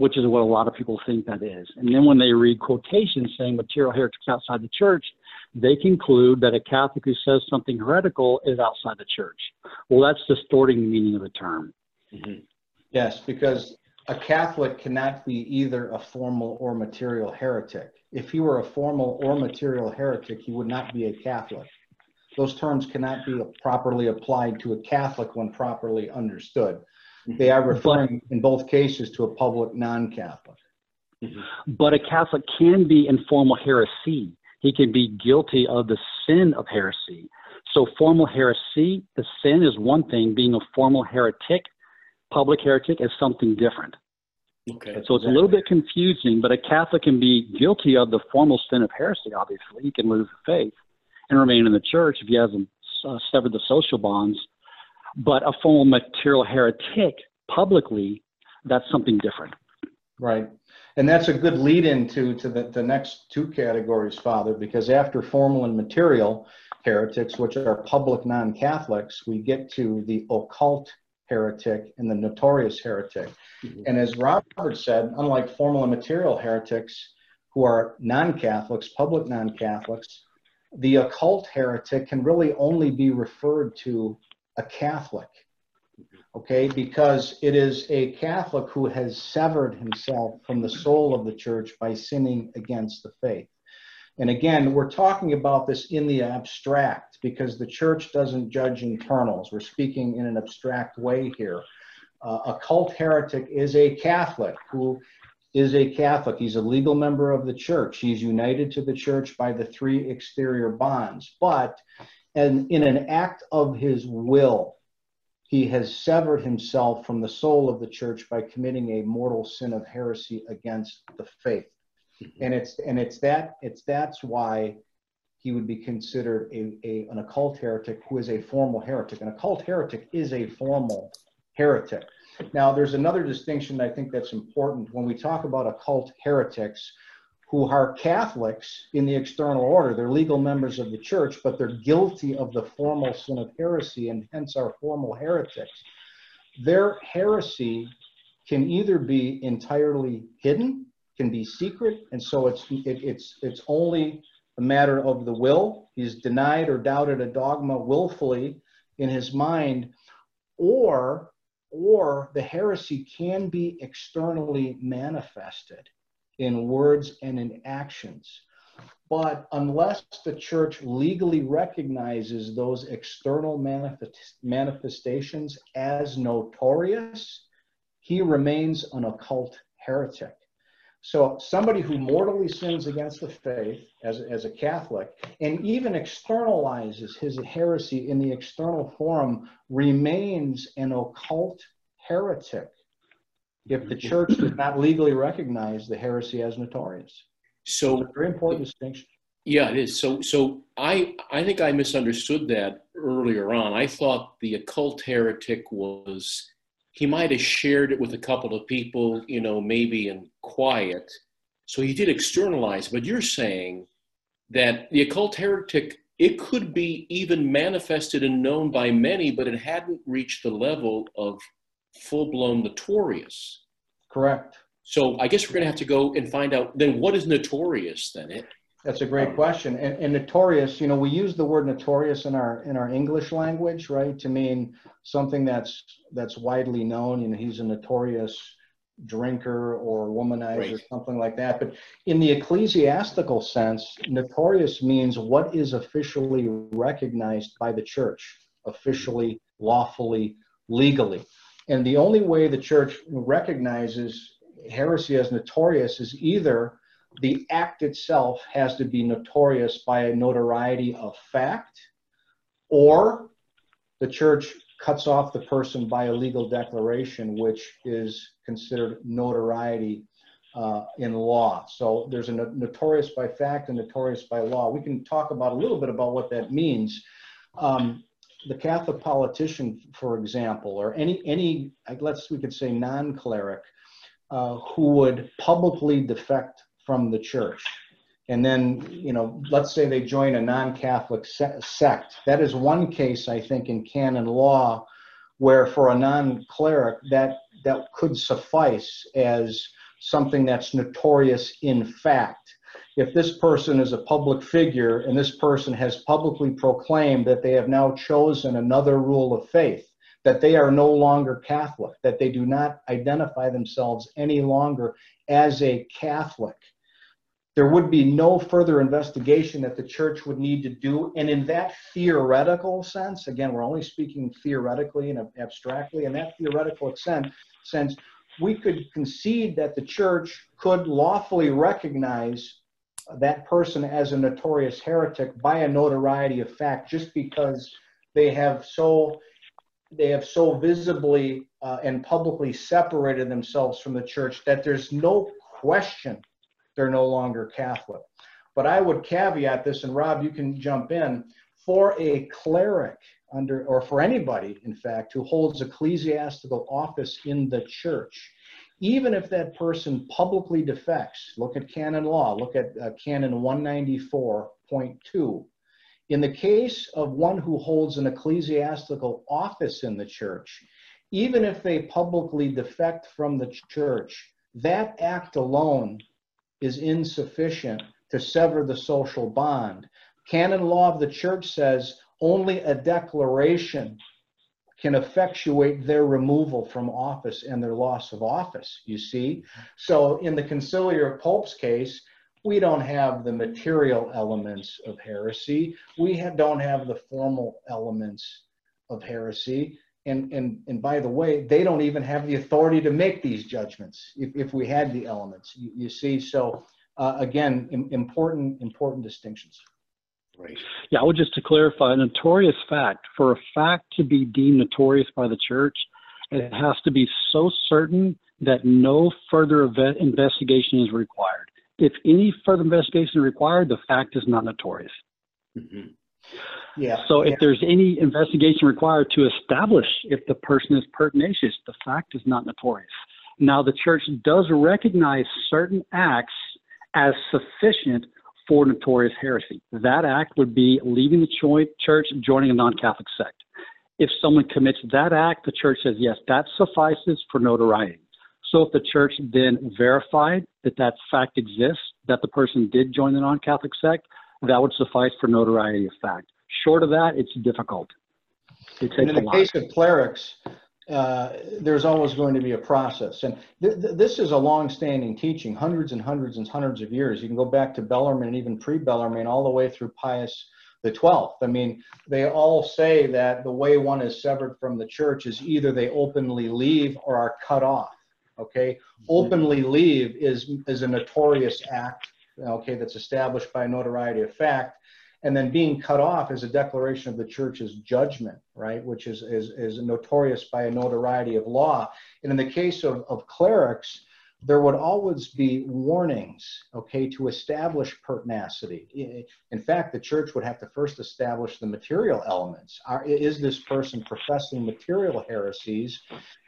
which is what a lot of people think that is. And then when they read quotations saying material heretics outside the church, they conclude that a Catholic who says something heretical is outside the church. Well, that's distorting the meaning of the term. Mm-hmm. Yes, because a Catholic cannot be either a formal or material heretic. If he were a formal or material heretic, he would not be a Catholic. Those terms cannot be properly applied to a Catholic when properly understood. They are referring in both cases to a public non-Catholic. Mm-hmm. But a Catholic can be in formal heresy. He can be guilty of the sin of heresy. So formal heresy, the sin is one thing. Being a formal heretic, public heretic is something different. Okay. So it's a little bit confusing, but a Catholic can be guilty of the formal sin of heresy, obviously. He can lose the faith and remain in the church if he hasn't uh, severed the social bonds but a formal material heretic publicly, that's something different. Right. And that's a good lead into to the, the next two categories, Father, because after formal and material heretics, which are public non Catholics, we get to the occult heretic and the notorious heretic. Mm-hmm. And as Robert said, unlike formal and material heretics who are non Catholics, public non Catholics, the occult heretic can really only be referred to a Catholic, okay, because it is a Catholic who has severed himself from the soul of the church by sinning against the faith. And again, we're talking about this in the abstract because the church doesn't judge internals. We're speaking in an abstract way here. Uh, occult heretic is a Catholic who is a Catholic. He's a legal member of the church. He's united to the church by the three exterior bonds, but and in an act of his will, he has severed himself from the soul of the church by committing a mortal sin of heresy against the faith. Mm-hmm. And it's and it's that it's that's why he would be considered a, a an occult heretic who is a formal heretic. An occult heretic is a formal heretic. Now, there's another distinction I think that's important when we talk about occult heretics who are Catholics in the external order. They're legal members of the church, but they're guilty of the formal sin of heresy and hence are formal heretics. Their heresy can either be entirely hidden, can be secret, and so it's it, it's it's only a matter of the will. He's denied or doubted a dogma willfully in his mind, or or the heresy can be externally manifested in words and in actions. But unless the church legally recognizes those external manifest- manifestations as notorious, he remains an occult heretic. So, somebody who mortally sins against the faith as, as a Catholic and even externalizes his heresy in the external forum remains an occult heretic if the church does not legally recognize the heresy as notorious. So, very important distinction. Yeah, it is. So, so I, I think I misunderstood that earlier on. I thought the occult heretic was he might have shared it with a couple of people, you know, maybe in quiet. So he did externalize, but you're saying that the occult heretic, it could be even manifested and known by many, but it hadn't reached the level of full blown notorious. Correct. So I guess we're going to have to go and find out then what is notorious then? It, that's a great um, question. And, and, notorious, you know, we use the word notorious in our in our English language, right, to mean something that's that's widely known. You know, he's a notorious drinker or womanizer, right. or something like that. But in the ecclesiastical sense, notorious means what is officially recognized by the church, officially, lawfully, legally. And the only way the church recognizes heresy as notorious is either the act itself has to be notorious by a notoriety of fact, or the church cuts off the person by a legal declaration, which is considered notoriety uh, in law. So there's a no- notorious by fact and notorious by law. We can talk about a little bit about what that means. Um, the Catholic politician, for example, or any any let's we could say non-cleric uh, who would publicly defect from the church. And then, you know, let's say they join a non Catholic sect. That is one case, I think, in canon law where for a non cleric that, that could suffice as something that's notorious in fact. If this person is a public figure and this person has publicly proclaimed that they have now chosen another rule of faith, that they are no longer Catholic, that they do not identify themselves any longer as a Catholic. There would be no further investigation that the church would need to do. And in that theoretical sense, again, we're only speaking theoretically and abstractly, in that theoretical sense, sense we could concede that the church could lawfully recognize that person as a notorious heretic by a notoriety of fact just because they have so they have so visibly uh, and publicly separated themselves from the church that there's no question they're no longer Catholic. But I would caveat this, and Rob, you can jump in. For a cleric under, or for anybody, in fact, who holds ecclesiastical office in the church, even if that person publicly defects, look at canon law, look at uh, canon 194.2. In the case of one who holds an ecclesiastical office in the church, even if they publicly defect from the church, that act alone is insufficient to sever the social bond. Canon law of the church says only a declaration can effectuate their removal from office and their loss of office, you see. So in the conciliar pope's case, we don't have the material elements of heresy. We have, don't have the formal elements of heresy. And, and, and by the way, they don't even have the authority to make these judgments if, if we had the elements, you, you see. So uh, again, Im- important, important distinctions. Right. Yeah, well, just to clarify, a notorious fact, for a fact to be deemed notorious by the church, it has to be so certain that no further investigation is required. If any further investigation is required, the fact is not notorious. Mm-hmm. Yeah. So if yeah. there's any investigation required to establish if the person is pertinacious, the fact is not notorious. Now, the church does recognize certain acts as sufficient for notorious heresy. That act would be leaving the church, joining a non Catholic sect. If someone commits that act, the church says, yes, that suffices for notoriety. So if the church then verified that that fact exists, that the person did join the non Catholic sect, that would suffice for notoriety of fact. Short of that, it's difficult. It and in the case of clerics, uh, there's always going to be a process. And th- th- this is a long-standing teaching, hundreds and hundreds and hundreds of years. You can go back to Bellarmine and even pre-Bellarmine, all the way through Pius the 12th. I mean, they all say that the way one is severed from the church is either they openly leave or are cut off. Okay, mm-hmm. openly leave is is a notorious act. Okay, that's established by notoriety of fact and then being cut off is a declaration of the church's judgment, right, which is, is, is notorious by a notoriety of law. And in the case of, of clerics, there would always be warnings, okay, to establish pertinacity. In fact, the church would have to first establish the material elements. Are, is this person professing material heresies?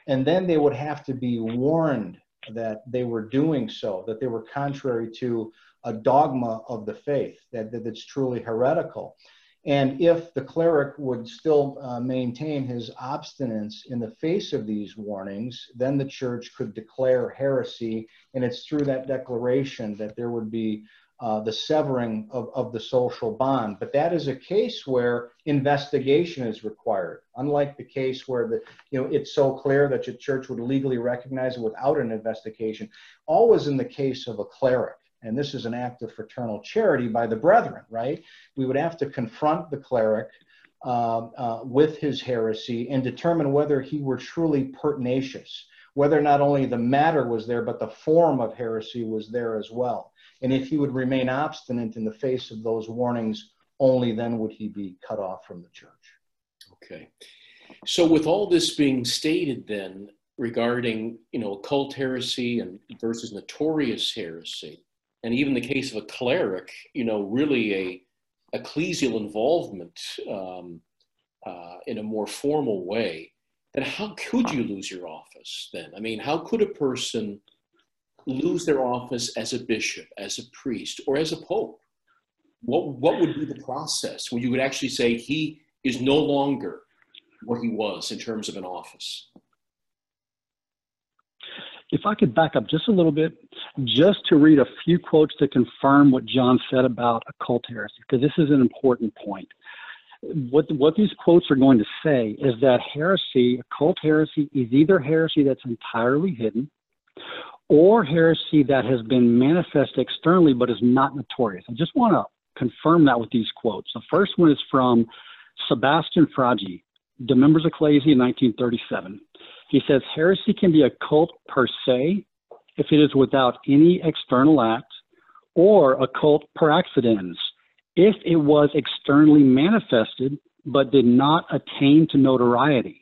And then they would have to be warned that they were doing so, that they were contrary to a dogma of the faith that, that that's truly heretical. And if the cleric would still uh, maintain his obstinance in the face of these warnings, then the church could declare heresy. And it's through that declaration that there would be uh, the severing of, of the social bond. But that is a case where investigation is required, unlike the case where the, you know, it's so clear that the church would legally recognize it without an investigation. Always in the case of a cleric and this is an act of fraternal charity by the brethren, right? We would have to confront the cleric uh, uh, with his heresy and determine whether he were truly pertinacious, whether not only the matter was there, but the form of heresy was there as well. And if he would remain obstinate in the face of those warnings, only then would he be cut off from the church. Okay. So, with all this being stated, then regarding you know occult heresy and versus notorious heresy, and even the case of a cleric, you know, really a ecclesial involvement um, uh, in a more formal way, then how could you lose your office then? I mean, how could a person lose their office as a bishop, as a priest, or as a pope? What, what would be the process where you would actually say he is no longer what he was in terms of an office? If I could back up just a little bit, just to read a few quotes to confirm what John said about occult heresy, because this is an important point. What, what these quotes are going to say is that heresy, occult heresy, is either heresy that's entirely hidden or heresy that has been manifest externally but is not notorious. I just want to confirm that with these quotes. The first one is from Sebastian Fragi, the Members of Ecclesia in 1937. He says heresy can be a cult per se if it is without any external act, or occult per accidens if it was externally manifested but did not attain to notoriety.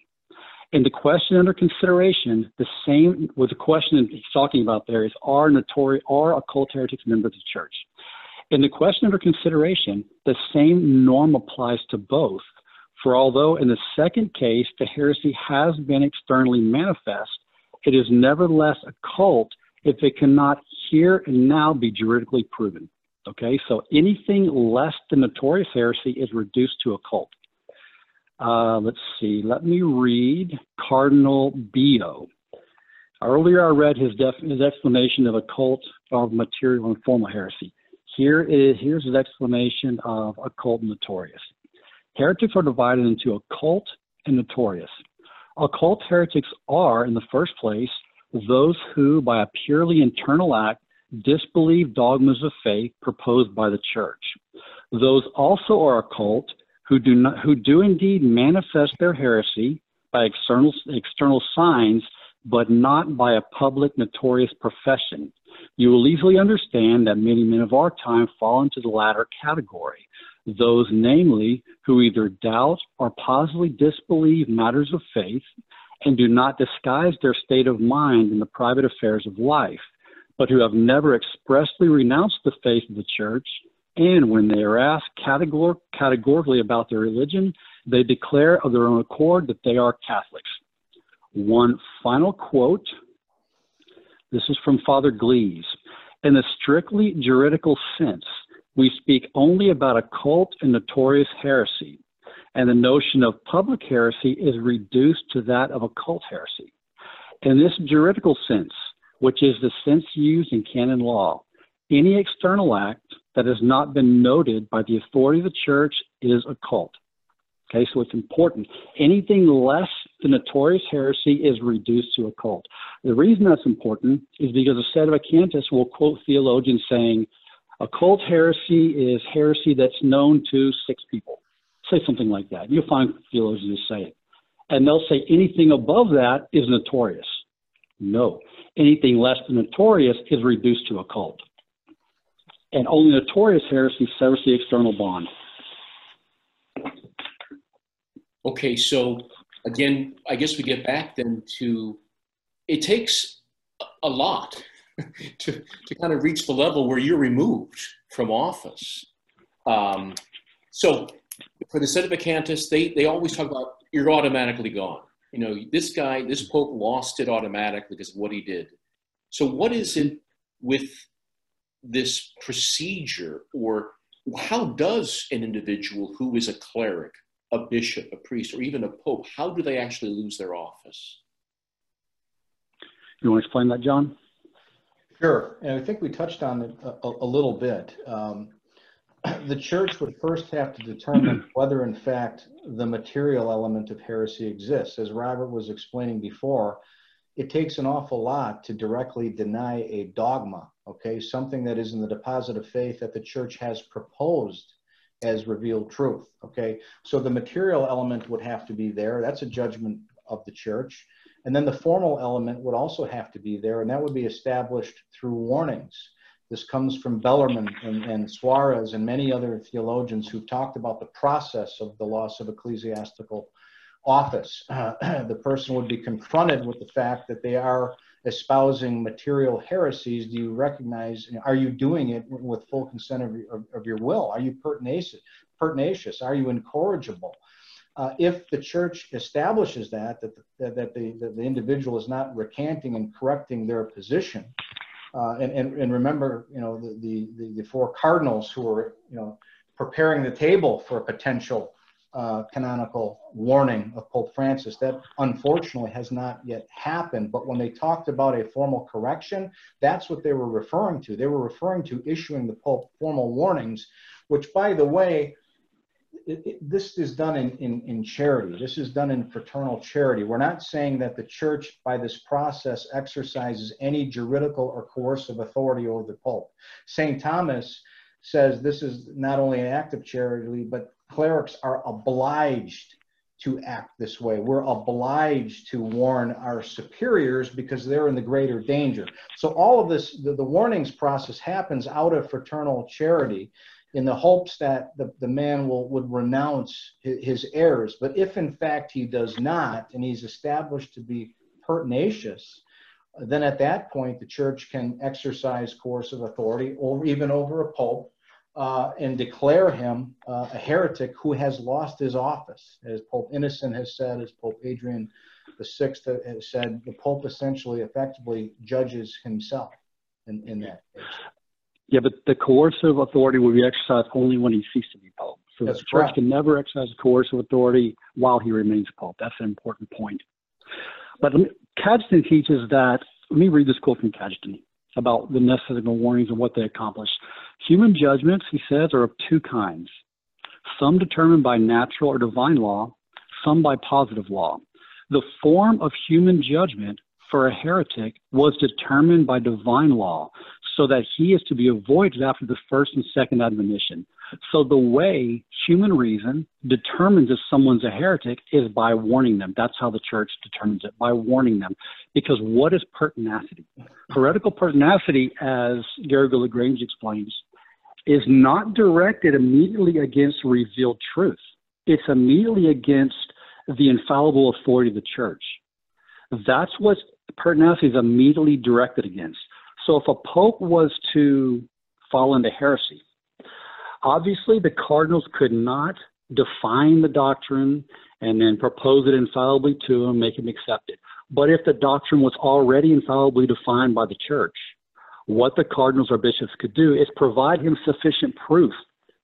And the question under consideration, the same with the question he's talking about there is are notorious are occult heretics members of the church? In the question under consideration, the same norm applies to both. For although in the second case the heresy has been externally manifest, it is nevertheless a cult if it cannot here and now be juridically proven. Okay, so anything less than notorious heresy is reduced to a cult. Uh, let's see, let me read Cardinal Billot. Earlier, I read his, def- his explanation of a cult of material and formal heresy. Here is here's his explanation of occult notorious. Heretics are divided into occult and notorious. Occult heretics are, in the first place, those who, by a purely internal act, disbelieve dogmas of faith proposed by the church. Those also are occult who do not, who do indeed manifest their heresy by external external signs, but not by a public notorious profession. You will easily understand that many men of our time fall into the latter category those, namely, who either doubt or positively disbelieve matters of faith and do not disguise their state of mind in the private affairs of life, but who have never expressly renounced the faith of the church, And when they are asked categor- categorically about their religion, they declare of their own accord that they are Catholics. One final quote. This is from Father Gleize. In the strictly juridical sense, we speak only about occult and notorious heresy, and the notion of public heresy is reduced to that of occult heresy. In this juridical sense, which is the sense used in canon law, any external act that has not been noted by the authority of the church is occult. Okay, so it's important. Anything less than notorious heresy is reduced to occult. The reason that's important is because the Sedevacantists will quote theologians saying, occult heresy is heresy that's known to six people. Say something like that. You'll find theologians who say it. And they'll say anything above that is notorious. No. Anything less than notorious is reduced to occult. And only notorious heresy severs the external bond. Okay, so again, I guess we get back then to it takes a lot to, to kind of reach the level where you're removed from office. Um, so for the Senate Sedevacantists, they, they always talk about you're automatically gone. You know, this guy, this Pope lost it automatically because of what he did. So what is it with this procedure or how does an individual who is a cleric a bishop, a priest, or even a pope, how do they actually lose their office? You want to explain that, John? Sure. And I think we touched on it a, a little bit. Um, the church would first have to determine whether, in fact, the material element of heresy exists. As Robert was explaining before, it takes an awful lot to directly deny a dogma, okay, something that is in the deposit of faith that the church has proposed as revealed truth. Okay, so the material element would have to be there. That's a judgment of the church. And then the formal element would also have to be there, and that would be established through warnings. This comes from Bellarmine and, and Suarez and many other theologians who've talked about the process of the loss of ecclesiastical office. Uh, the person would be confronted with the fact that they are espousing material heresies, do you recognize, are you doing it with full consent of, of, of your will? Are you pertinacious? pertinacious? Are you incorrigible? Uh, if the church establishes that, that, the, that, the, that the individual is not recanting and correcting their position, uh, and, and, and remember, you know, the, the, the four cardinals who are, you know, preparing the table for a potential uh, canonical warning of Pope Francis. That unfortunately has not yet happened. But when they talked about a formal correction, that's what they were referring to. They were referring to issuing the Pope formal warnings, which, by the way, it, it, this is done in, in, in charity. This is done in fraternal charity. We're not saying that the church, by this process, exercises any juridical or coercive authority over the Pope. St. Thomas says this is not only an act of charity, but clerics are obliged to act this way. We're obliged to warn our superiors because they're in the greater danger. So all of this, the, the warnings process happens out of fraternal charity in the hopes that the, the man will would renounce his, his errors. But if in fact he does not, and he's established to be pertinacious, then at that point the church can exercise coercive authority or even over a pope uh, and declare him uh, a heretic who has lost his office. As Pope Innocent has said, as Pope Adrian VI has said, the Pope essentially effectively judges himself in, in that case. Yeah, but the coercive authority will be exercised only when he ceases to be Pope. So That's the church correct. can never exercise coercive authority while he remains Pope. That's an important point. But Cajetan teaches that, let me read this quote from Cajetan about the necessary warnings and what they accomplish. Human judgments, he says, are of two kinds some determined by natural or divine law, some by positive law. The form of human judgment for a heretic was determined by divine law, so that he is to be avoided after the first and second admonition. So the way human reason determines if someone's a heretic is by warning them. That's how the church determines it, by warning them. Because what is pertinacity? Heretical pertinacity, as Garrigou Lagrange explains, is not directed immediately against revealed truth. It's immediately against the infallible authority of the church. That's what pertinacity is immediately directed against. So if a pope was to fall into heresy, Obviously, the cardinals could not define the doctrine and then propose it infallibly to him, make him accept it. But if the doctrine was already infallibly defined by the church, what the cardinals or bishops could do is provide him sufficient proof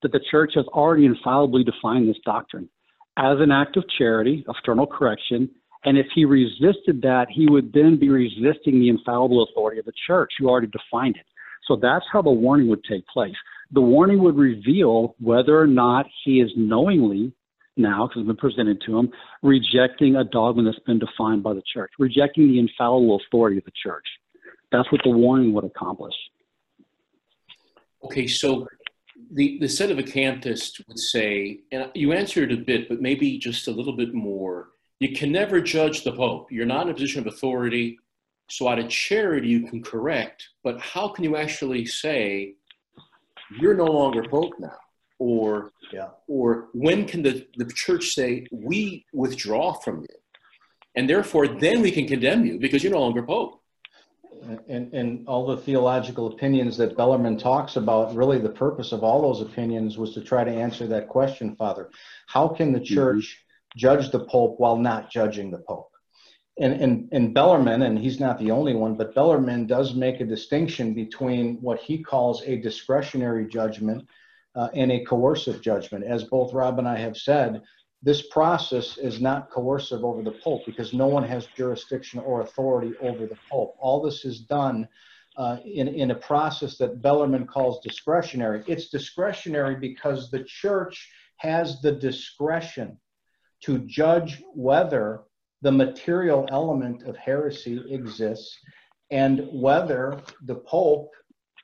that the church has already infallibly defined this doctrine as an act of charity, of fraternal correction. And if he resisted that, he would then be resisting the infallible authority of the church who already defined it. So that's how the warning would take place. The warning would reveal whether or not he is knowingly now, because it's been presented to him, rejecting a dogma that's been defined by the church, rejecting the infallible authority of the church. That's what the warning would accomplish. Okay, so the, the sedevacantist would say, and you answered a bit, but maybe just a little bit more. You can never judge the Pope. You're not in a position of authority. So out of charity, you can correct, but how can you actually say you're no longer Pope now? Or, Yeah. or when can the, the church say, we withdraw from you? And therefore, then we can condemn you because you're no longer Pope. And, and all the theological opinions that Bellarmine talks about, really the purpose of all those opinions was to try to answer that question, Father. How can the mm-hmm. church judge the Pope while not judging the Pope? And, and, and Bellarmine, and he's not the only one, but Bellarmine does make a distinction between what he calls a discretionary judgment uh, and a coercive judgment. As both Rob and I have said, this process is not coercive over the Pope because no one has jurisdiction or authority over the Pope. All this is done uh, in, in a process that Bellarmine calls discretionary. It's discretionary because the church has the discretion to judge whether the material element of heresy exists and whether the Pope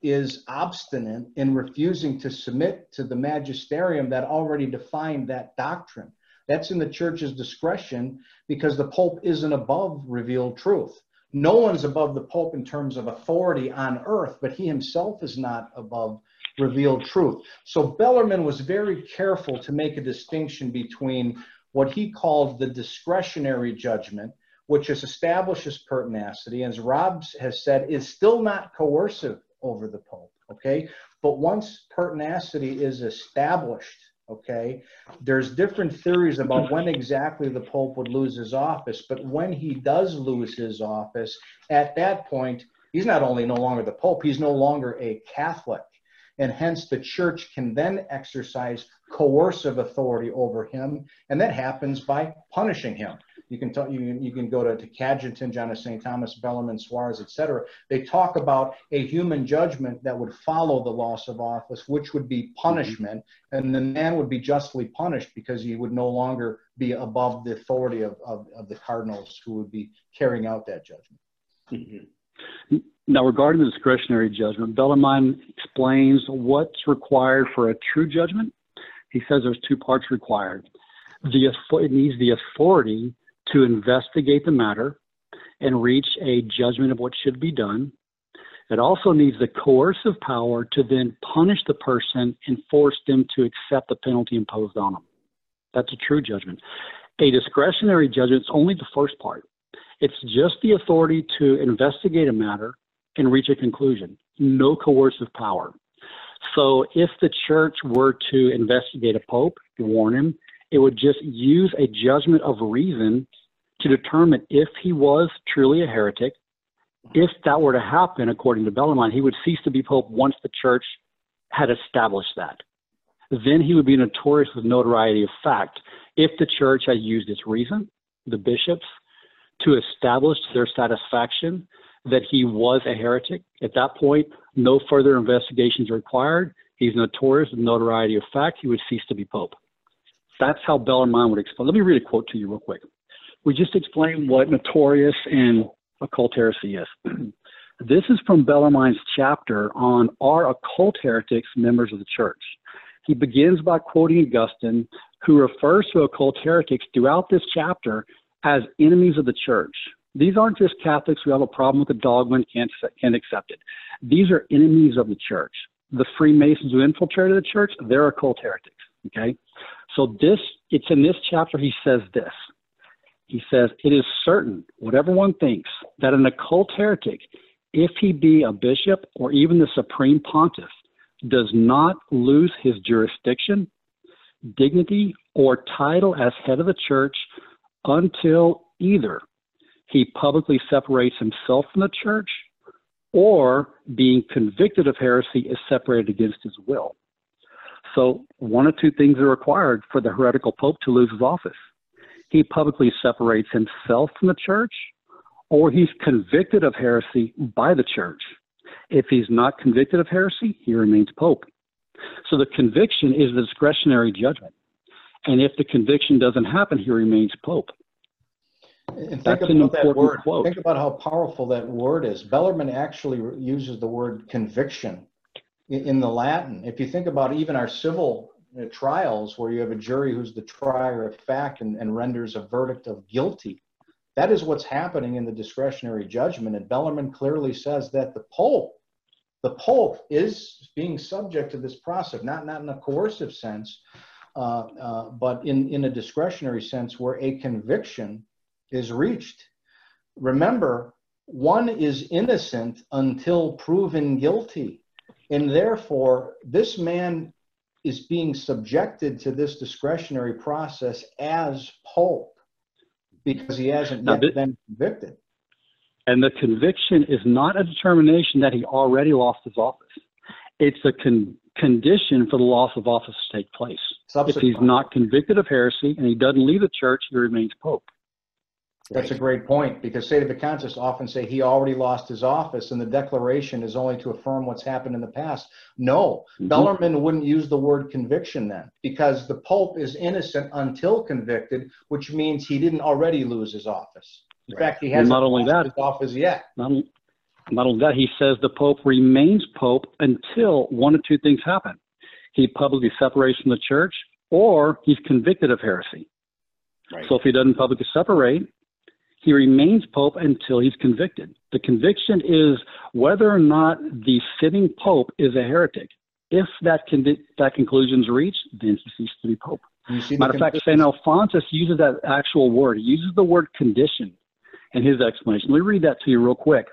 is obstinate in refusing to submit to the magisterium that already defined that doctrine. That's in the church's discretion because the Pope isn't above revealed truth. No one's above the Pope in terms of authority on earth, but he himself is not above revealed truth. So Bellarmine was very careful to make a distinction between what he called the discretionary judgment, which is establishes pertinacity, as Rob has said, is still not coercive over the Pope. Okay. But once pertinacity is established, okay, there's different theories about when exactly the Pope would lose his office. But when he does lose his office, at that point, he's not only no longer the Pope, he's no longer a Catholic. And hence the church can then exercise coercive authority over him. And that happens by punishing him. You can you, you can go to, to Cajetan, John of St. Thomas, Bellarmine, Suarez, etc. They talk about a human judgment that would follow the loss of office, which would be punishment, and the man would be justly punished because he would no longer be above the authority of, of, of the cardinals who would be carrying out that judgment. Mm-hmm. Now, regarding the discretionary judgment, Bellarmine explains what's required for a true judgment. He says there's two parts required. The, it needs the authority to investigate the matter and reach a judgment of what should be done. It also needs the coercive power to then punish the person and force them to accept the penalty imposed on them. That's a true judgment. A discretionary judgment is only the first part. It's just the authority to investigate a matter and reach a conclusion, no coercive power. So if the church were to investigate a pope, warn him, it would just use a judgment of reason to determine if he was truly a heretic. If that were to happen, according to Bellarmine, he would cease to be pope once the church had established that. Then he would be notorious with notoriety of fact if the church had used its reason, the bishops, to establish their satisfaction that he was a heretic. At that point, no further investigations required. He's notorious with notoriety of fact. He would cease to be pope. That's how Bellarmine would explain. Let me read a quote to you real quick. We just explained what notorious and occult heresy is. this is from Bellarmine's chapter on Are occult heretics members of the church? He begins by quoting Augustine, who refers to occult heretics throughout this chapter as enemies of the church. These aren't just Catholics who have a problem with the dogma and can't, can't accept it. These are enemies of the church. The Freemasons who infiltrated the church, they're occult heretics. Okay? So this, it's in this chapter he says this. He says, It is certain, whatever one thinks, that an occult heretic, if he be a bishop or even the supreme pontiff, does not lose his jurisdiction, dignity, or title as head of the church until either he publicly separates himself from the church or being convicted of heresy is separated against his will. So, one or two things are required for the heretical pope to lose his office. He publicly separates himself from the church, or he's convicted of heresy by the church. If he's not convicted of heresy, he remains pope. So, the conviction is the discretionary judgment. And if the conviction doesn't happen, he remains pope. And think That's about that word. quote. Think about how powerful that word is. Bellarmine actually uses the word conviction in, in the Latin. If you think about even our civil uh, trials, where you have a jury who's the trier of fact and, and renders a verdict of guilty, that is what's happening in the discretionary judgment. And Bellarmine clearly says that the Pope, the Pope is being subject to this process, not not in a coercive sense, uh, uh, but in in a discretionary sense, where a conviction is reached. Remember, one is innocent until proven guilty. And therefore, this man is being subjected to this discretionary process as Pope because he hasn't yet been convicted. And the conviction is not a determination that he already lost his office. It's a con- condition for the loss of office to take place. If he's not convicted of heresy and he doesn't leave the church, he remains pope. That's a great point because Sedevacantists often say he already lost his office and the declaration is only to affirm what's happened in the past. No, Mhm. Bellarmine wouldn't use the word conviction then because the Pope is innocent until convicted, which means he didn't already lose his office. In Right. fact, he hasn't not only lost that- his office yet. Not, not only that, he says the pope remains pope until one of two things happen. He publicly separates from the church or he's convicted of heresy. Right. So if he doesn't publicly separate, he remains pope until he's convicted. The conviction is whether or not the sitting pope is a heretic. If that con- that conclusion is reached, then he ceases to be pope. You see the Matter of fact, St. Alphonsus uses that actual word. He uses the word condition in his explanation. Let me read that to you real quick.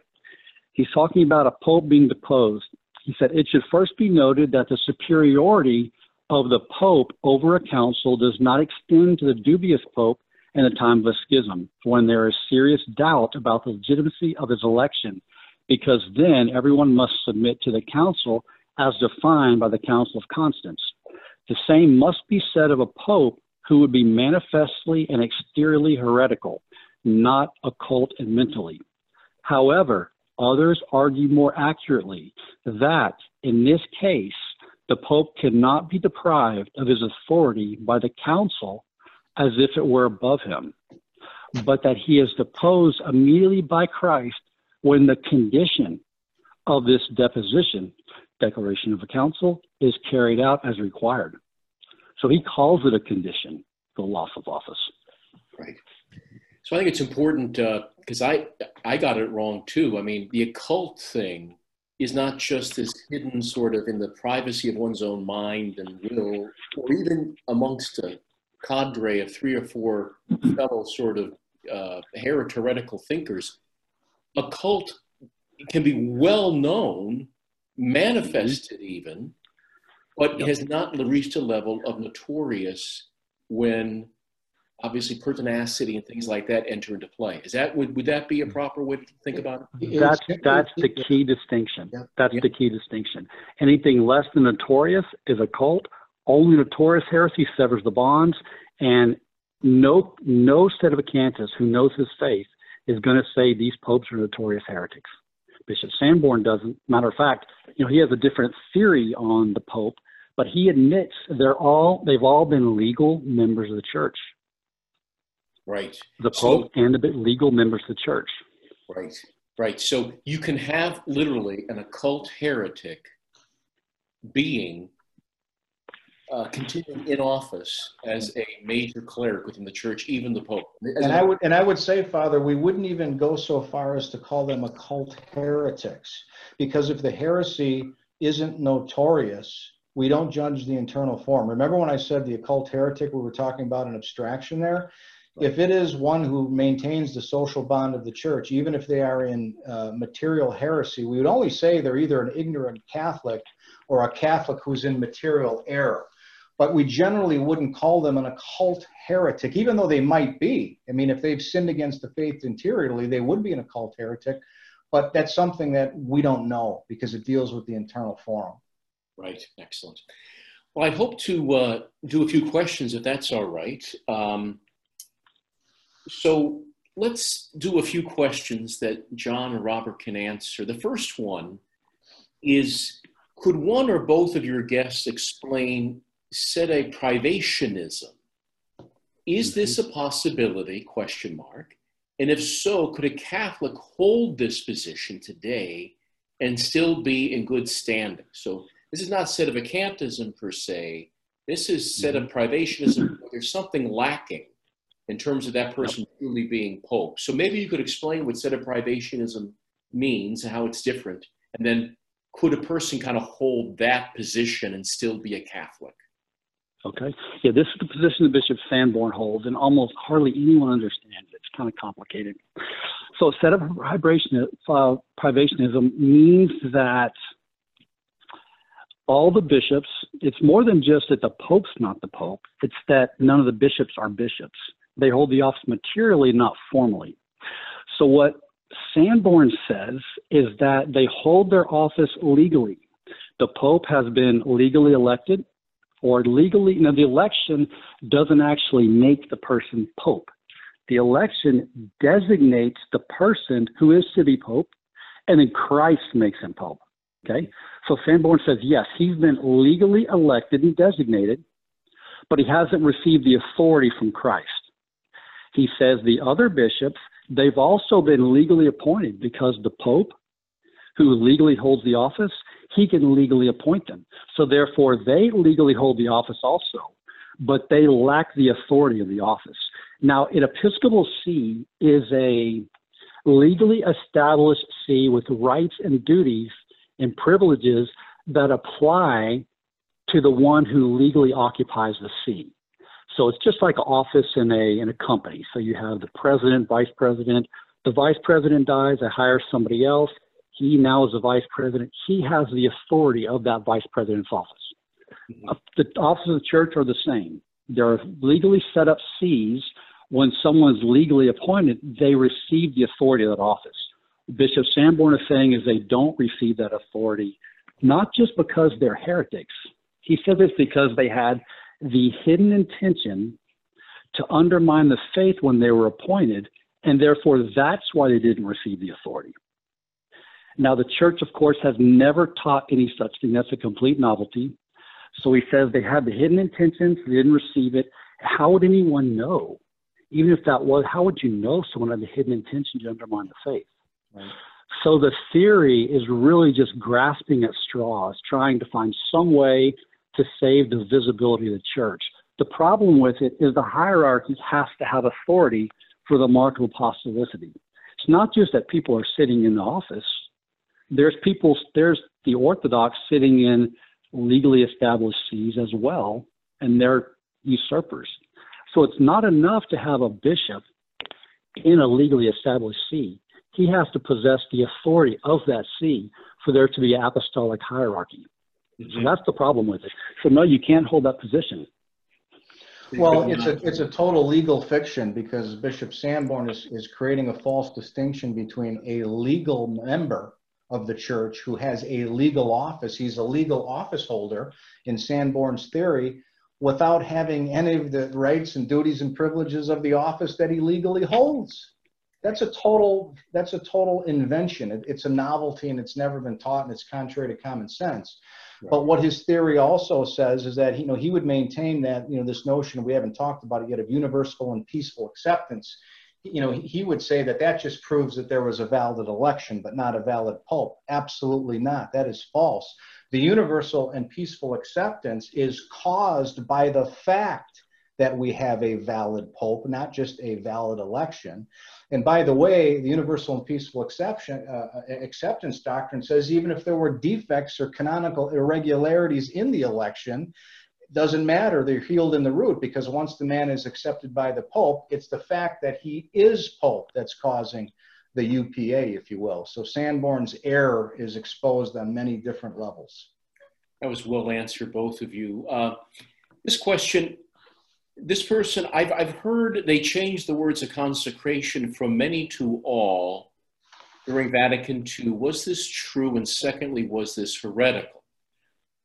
He's talking about a pope being deposed. He said, It should first be noted that the superiority of the pope over a council does not extend to the dubious pope in the time of a schism, when there is serious doubt about the legitimacy of his election, because then everyone must submit to the council as defined by the Council of Constance. The same must be said of a pope who would be manifestly and exteriorly heretical, not occult and mentally. However, others argue more accurately that in this case, the pope cannot be deprived of his authority by the council as if it were above him, but that he is deposed immediately by Christ when the condition of this deposition, declaration of a council, is carried out as required. So he calls it a condition, the loss of office. Right. So I think it's important uh, because I I got it wrong too. I mean, the occult thing is not just this hidden sort of in the privacy of one's own mind and will, or even amongst a cadre of three or four fellow sort of uh, heretical thinkers. Occult can be well known, manifested even, but Yep. has not reached a level of notorious when obviously pertinacity and things like that enter into play. Is that would, would that be a proper way to think about it? That's that's the key distinction. Yep. That's Yep. the key distinction. Anything less than notorious is occult. Only notorious heresy severs the bonds, and no no sedevacantist who knows his faith is going to say these popes are notorious heretics. Bishop Sanborn doesn't. Matter of fact, you know he has a different theory on the pope, but he admits they're all they've all been legal members of the church. Right. The So- pope and the legal members of the church. Right, right. So you can have literally an occult heretic being uh, continuing in office as a major cleric within the church, even the Pope. As And I would and I would say, Father, we wouldn't even go so far as to call them occult heretics, because if the heresy isn't notorious, we don't judge the internal forum. Remember when I said the occult heretic, we were talking about an abstraction there? If it is one who maintains the social bond of the church, even if they are in uh, material heresy, we would only say they're either an ignorant Catholic or a Catholic who's in material error. But we generally wouldn't call them an occult heretic, even though they might be. I mean, if they've sinned against the faith interiorly, they would be an occult heretic. But that's something that we don't know because it deals with the internal forum. Right, excellent. Well, I hope to uh, do a few questions if that's all right. Um, so let's do a few questions that John and Robert can answer. The first one is Could one or both of your guests explain sede privationism? Is mm-hmm. this a possibility? Question mark. And if so, could a Catholic hold this position today and still be in good standing? So this is not sedevacantism per se. This is sede mm-hmm. privationism. There's something lacking in terms of that person truly being pope. So maybe you could explain what sede privationism means and how it's different. And then could a person kind of hold that position and still be a Catholic? Okay. Yeah, this is the position that Bishop Sanborn holds, and almost hardly anyone understands it. It's kind of complicated. So, sede uh, privationism means that all the bishops, it's more than just that the Pope's not the Pope, it's that none of the bishops are bishops. They hold the office materially, not formally. So, what Sanborn says is that they hold their office legally. The Pope has been legally elected or legally, now the election doesn't actually make the person Pope. The election designates the person who is to be Pope, and then Christ makes him Pope. Okay? So Sanborn says, yes, he's been legally elected and designated, but he hasn't received the authority from Christ. He says the other bishops, they've also been legally appointed because the Pope, who legally holds the office, he can legally appoint them. So therefore, they legally hold the office also, but they lack the authority of the office. Now, an Episcopal see is a legally established see with rights and duties and privileges that apply to the one who legally occupies the see. So it's just like an office in a in a company. So you have the president, vice president. The vice president dies, I hire somebody else. He now is the vice president. He has the authority of that vice president's office. Mm-hmm. The offices of the church are the same. There are legally set up sees. When someone's legally appointed, they receive the authority of that office. Bishop Sanborn is saying is they don't receive that authority, not just because they're heretics. He says it's because they had the hidden intention to undermine the faith when they were appointed, and therefore that's why they didn't receive the authority. Now, the church, of course, has never taught any such thing. That's a complete novelty. So he says they had the hidden intentions, they didn't receive it. How would anyone know? Even if that was, how would you know someone had the hidden intention to undermine the faith? Right. So the theory is really just grasping at straws, trying to find some way to save the visibility of the church. The problem with it is the hierarchy has to have authority for the mark of apostolicity. It's not just that people are sitting in the office there's people, there's the Orthodox sitting in legally established sees as well, and they're usurpers. So it's not enough to have a bishop in a legally established see. He has to possess the authority of that see for there to be apostolic hierarchy. Mm-hmm. So that's the problem with it. So no, you can't hold that position. Well, it's a it's a total legal fiction because Bishop Sanborn is, is creating a false distinction between a legal member of the church who has a legal office. He's a legal office holder in Sanborn's theory without having any of the rights and duties and privileges of the office that he legally holds. That's a total that's a total invention. It, it's a novelty and it's never been taught and it's contrary to common sense. Right. But what his theory also says is that you know he would maintain that you know this notion we haven't talked about it yet of universal and peaceful acceptance you know, he would say that that just proves that there was a valid election, but not a valid pope. Absolutely not. That is false. The universal and peaceful acceptance is caused by the fact that we have a valid pope, not just a valid election. And by the way, the universal and peaceful exception, uh, acceptance doctrine says even if there were defects or canonical irregularities in the election, doesn't matter. They're healed in the root because once the man is accepted by the Pope, it's the fact that he is Pope that's causing the UPA, if you will. So Sanborn's error is exposed on many different levels. That was well answered, both of you. Uh, this question, this person, I've, I've heard they changed the words of consecration from many to all during Vatican II. Was this true? And secondly, was this heretical?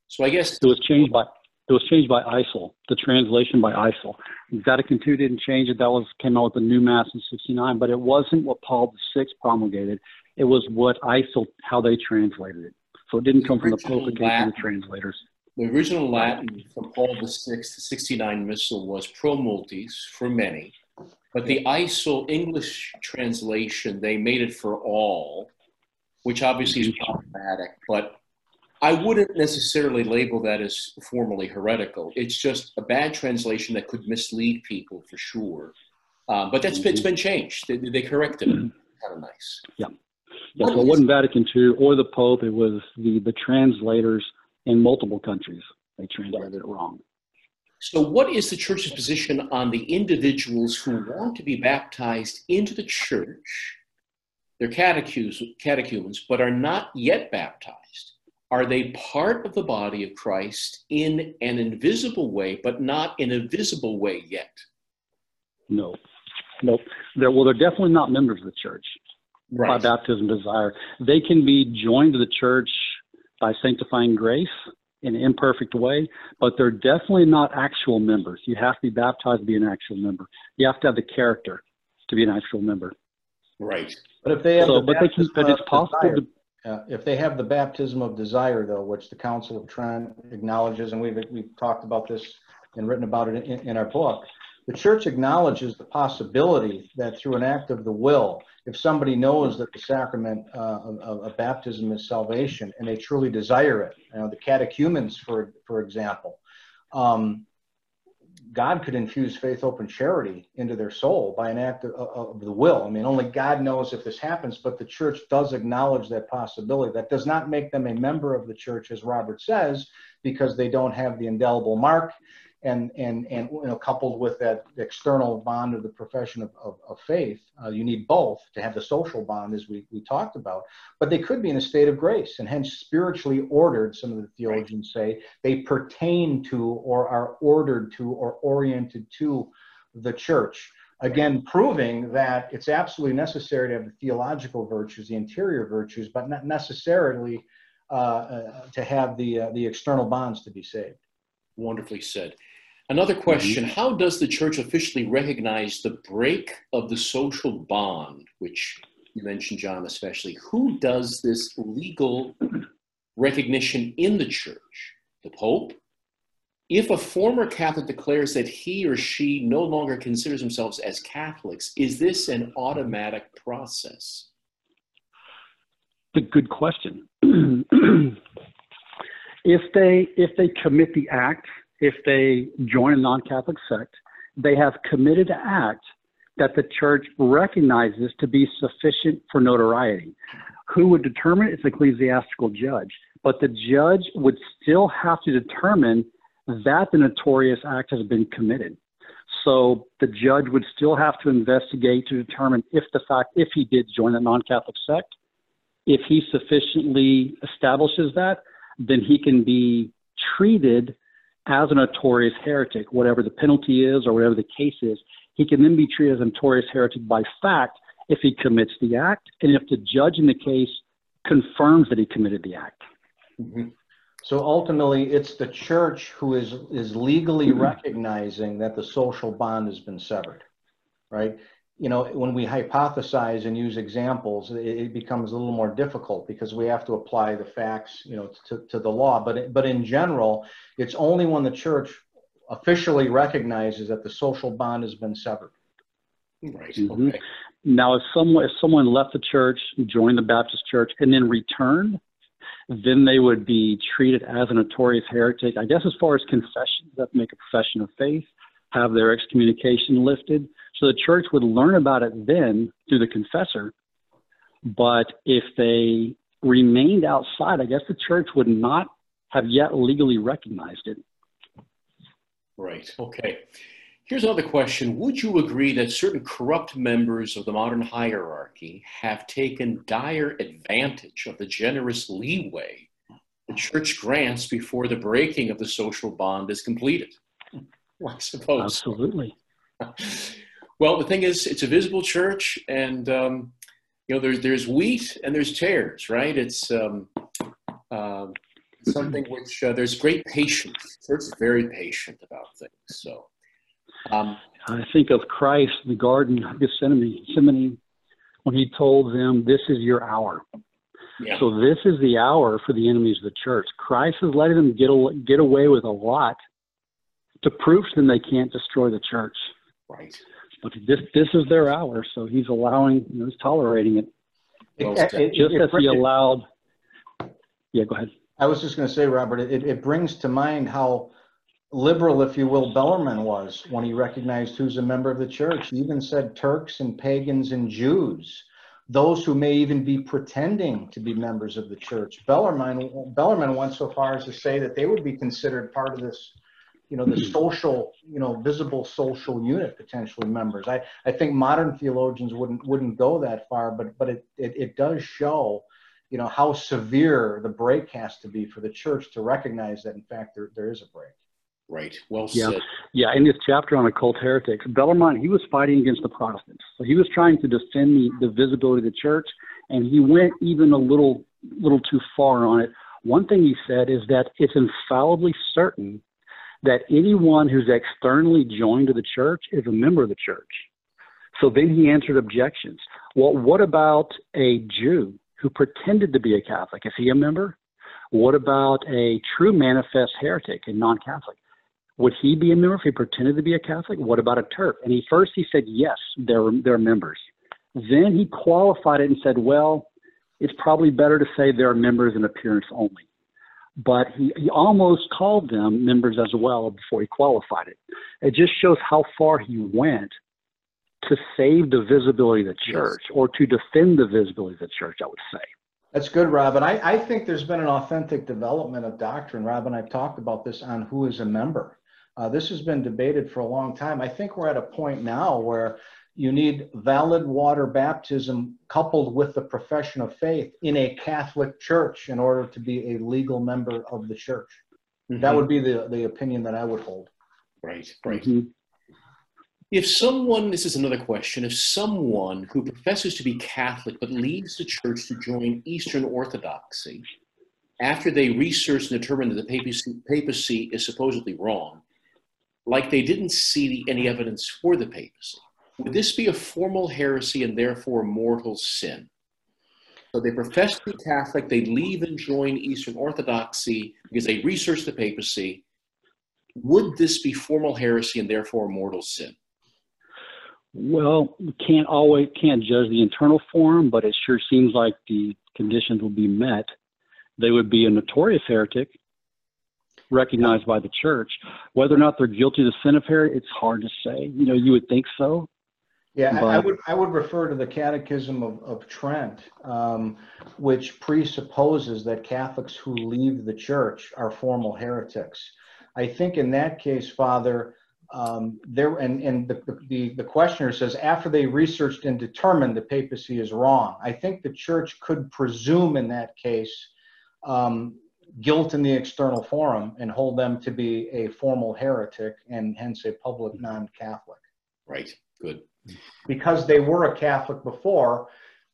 So I guess it was changed by it was changed by ICEL, the translation by ICEL. Vatican II didn't change it. That was came out with the new mass in '69, but it wasn't what Paul VI promulgated. It was what ICEL, how they translated it. So it didn't come from the Pope. It came from the translators. The original Latin from Paul VI, the 69 Missal, was pro multis for many, but the ICEL English translation, they made it for all, which obviously is mm-hmm. problematic, but I wouldn't necessarily label that as formally heretical. It's just a bad translation that could mislead people for sure. Um, but that's mm-hmm. it's been changed. They, they corrected it. Kind of nice. Yeah. Yeah, so it wasn't Vatican II or the Pope. It was the, the translators in multiple countries. They translated it wrong. So, what is the church's position on the individuals who want to be baptized into the church? They're catechumens, but are not yet baptized. Are they part of the body of Christ in an invisible way, but not in a visible way yet? No. Nope. They're, well, they're definitely not members of the church right. by baptism desire. They can be joined to the church by sanctifying grace in an imperfect way, but they're definitely not actual members. You have to be baptized to be an actual member. You have to have the character to be an actual member. Right. But if they have so, the but they can, but it's possible desire, to, uh, if they have the baptism of desire, though, which the Council of Trent acknowledges, and we've we've talked about this and written about it in, in our book, the church acknowledges the possibility that through an act of the will, if somebody knows that the sacrament uh, of, of, baptism is salvation and they truly desire it, you know, the catechumens, for, for example, um, God could infuse faith, hope, and charity into their soul by an act of, of, the will. I mean, only God knows if this happens, but the church does acknowledge that possibility. That does not make them a member of the church, as Robert says, because they don't have the indelible mark and and and you know, coupled with that external bond of the profession of, of, of faith, uh, you need both to have the social bond, as we, we talked about. But they could be in a state of grace and hence spiritually ordered. Some of the theologians say they pertain to or are ordered to or oriented to the church. Again, proving that it's absolutely necessary to have the theological virtues, the interior virtues, but not necessarily uh, uh, to have the uh, the external bonds to be saved. Wonderfully said. Another mm-hmm. question mm-hmm. How does the church officially recognize the break of the social bond, which you mentioned, John, especially? Who does this legal recognition in the church? The Pope? If a former Catholic declares that he or she no longer considers themselves as Catholics, is this an automatic process? A good question. if they if they commit the act if they join a non-Catholic sect, they have committed an act that the church recognizes to be sufficient for notoriety. Who would determine it's an ecclesiastical judge, but the judge would still have to determine that the notorious act has been committed. So the judge would still have to investigate to determine if the fact if he did join a non-Catholic sect, if he sufficiently establishes that, then he can be treated as a notorious heretic, whatever the penalty is or whatever the case is, he can then be treated as a notorious heretic by fact if he commits the act and if the judge in the case confirms that he committed the act. Mm-hmm. So ultimately, it's the church who is is legally mm-hmm. recognizing that the social bond has been severed, right? You know, when we hypothesize and use examples, it, it, becomes a little more difficult because we have to apply the facts, you know, to, to the law. But but in general, it's only when the church officially recognizes that the social bond has been severed. Right. Mm-hmm. Okay. Now, if someone if someone left the church, joined the Baptist church, and then returned, then they would be treated as a notorious heretic. I guess as far as confession, that make a profession of faith, have their excommunication lifted so the church would learn about it then through the confessor. But if they remained outside, I guess the church would not have yet legally recognized it. Right. Okay. Here's another question. Would you agree that certain corrupt members of the modern hierarchy have taken dire advantage of the generous leeway the church grants before the breaking of the social bond is completed? Well, I suppose. Absolutely. well, the thing is, it's a visible church, and um, you know, there's there's wheat and there's tares, right? It's um, uh, something which uh, there's great patience. The church is very patient about things. So, um, I think of Christ, in the Garden of Gethsemane, when he told them, "This is your hour." yeah, So this is the hour for the enemies of the church. Christ is letting them get a- get away with a lot to prove to them they can't destroy the church. right. But this this is their hour, so he's allowing, you know, he's tolerating it, Well It- it- just it- as he allowed. Yeah, go ahead. I was just going to say, Robert, it, it brings to mind how liberal, if you will, Bellarmine was when he recognized who's a member of the church. He even said Turks and pagans and Jews, those who may even be pretending to be members of the church. Bellarmine, Bellarmine went so far as to say that they would be considered part of this, you know, the social, you know, visible social unit, potentially members. I, I think modern theologians wouldn't wouldn't go that far, but but it, it, it does show you know how severe the break has to be for the church to recognize that in fact there, there is a break Right. Well Yeah. said. Yeah, in this chapter on occult heretics, Bellarmine, he was fighting against the Protestants. So he was trying to defend the, the visibility of the church, and he went even a little little too far on it. One thing he said is that it's infallibly certain that anyone who's externally joined to the church is a member of the church. So then he answered objections. Well, what about a Jew who pretended to be a Catholic? Is he a member? What about a true manifest heretic and non Catholic? Would he be a member if he pretended to be a Catholic? What about a Turk? And he first he said yes, they're they're members. Then he qualified it and said, well, it's probably better to say they're members in appearance only. But he, he almost called them members as well before he qualified it. It just shows how far he went to save the visibility of the Yes. church or to defend the visibility of the church, I would say. that's good Robin. I, I think there's been an authentic development of doctrine Robin, i've talked about this on who is a member uh, this has been debated for a long time i think we're at a point now where you need valid water baptism coupled with the profession of faith in a catholic church in order to be a legal member of the church that Mhm. would be the, the opinion that i would hold right. Right. Mhm. If someone, this is another question, if someone who professes to be Catholic but leaves the church to join Eastern Orthodoxy after they research and determine that the papacy, papacy is supposedly wrong, like they didn't see the, any evidence for the papacy, would this be a formal heresy and therefore a mortal sin? So they profess to be Catholic, they leave and join Eastern Orthodoxy because they research the papacy. Would this be formal heresy and therefore a mortal sin? Well, we can't always can't judge the internal forum, but it sure seems like the conditions will be met. They would be a notorious heretic, recognized by the church. Whether or not they're guilty of the sin of heresy, it's hard to say. You know, you would think so. Yeah, I, I would I would refer to the Catechism of, of Trent, um, which presupposes that Catholics who leave the church are formal heretics. I think in that case, Father, um, there and and the, the the questioner says after they researched and determined the papacy is wrong. I think the church could presume in that case um, guilt in the external forum and hold them to be a formal heretic and hence a public non-Catholic Right. Good. Because they were a Catholic before,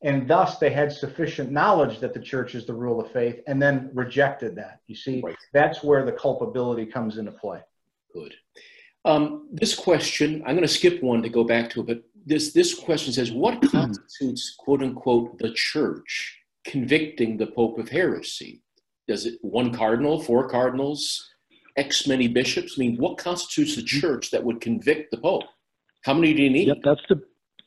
and thus they had sufficient knowledge that the church is the rule of faith, and then rejected that. You see, Right. that's where the culpability comes into play. Good. Um, this question, I'm going to skip one to go back to it, but this this question says, "What constitutes quote unquote the church convicting the Pope of heresy? Does it one cardinal, four cardinals, X many bishops? I mean, what constitutes the church that would convict the Pope? How many do you need? Yep, that's the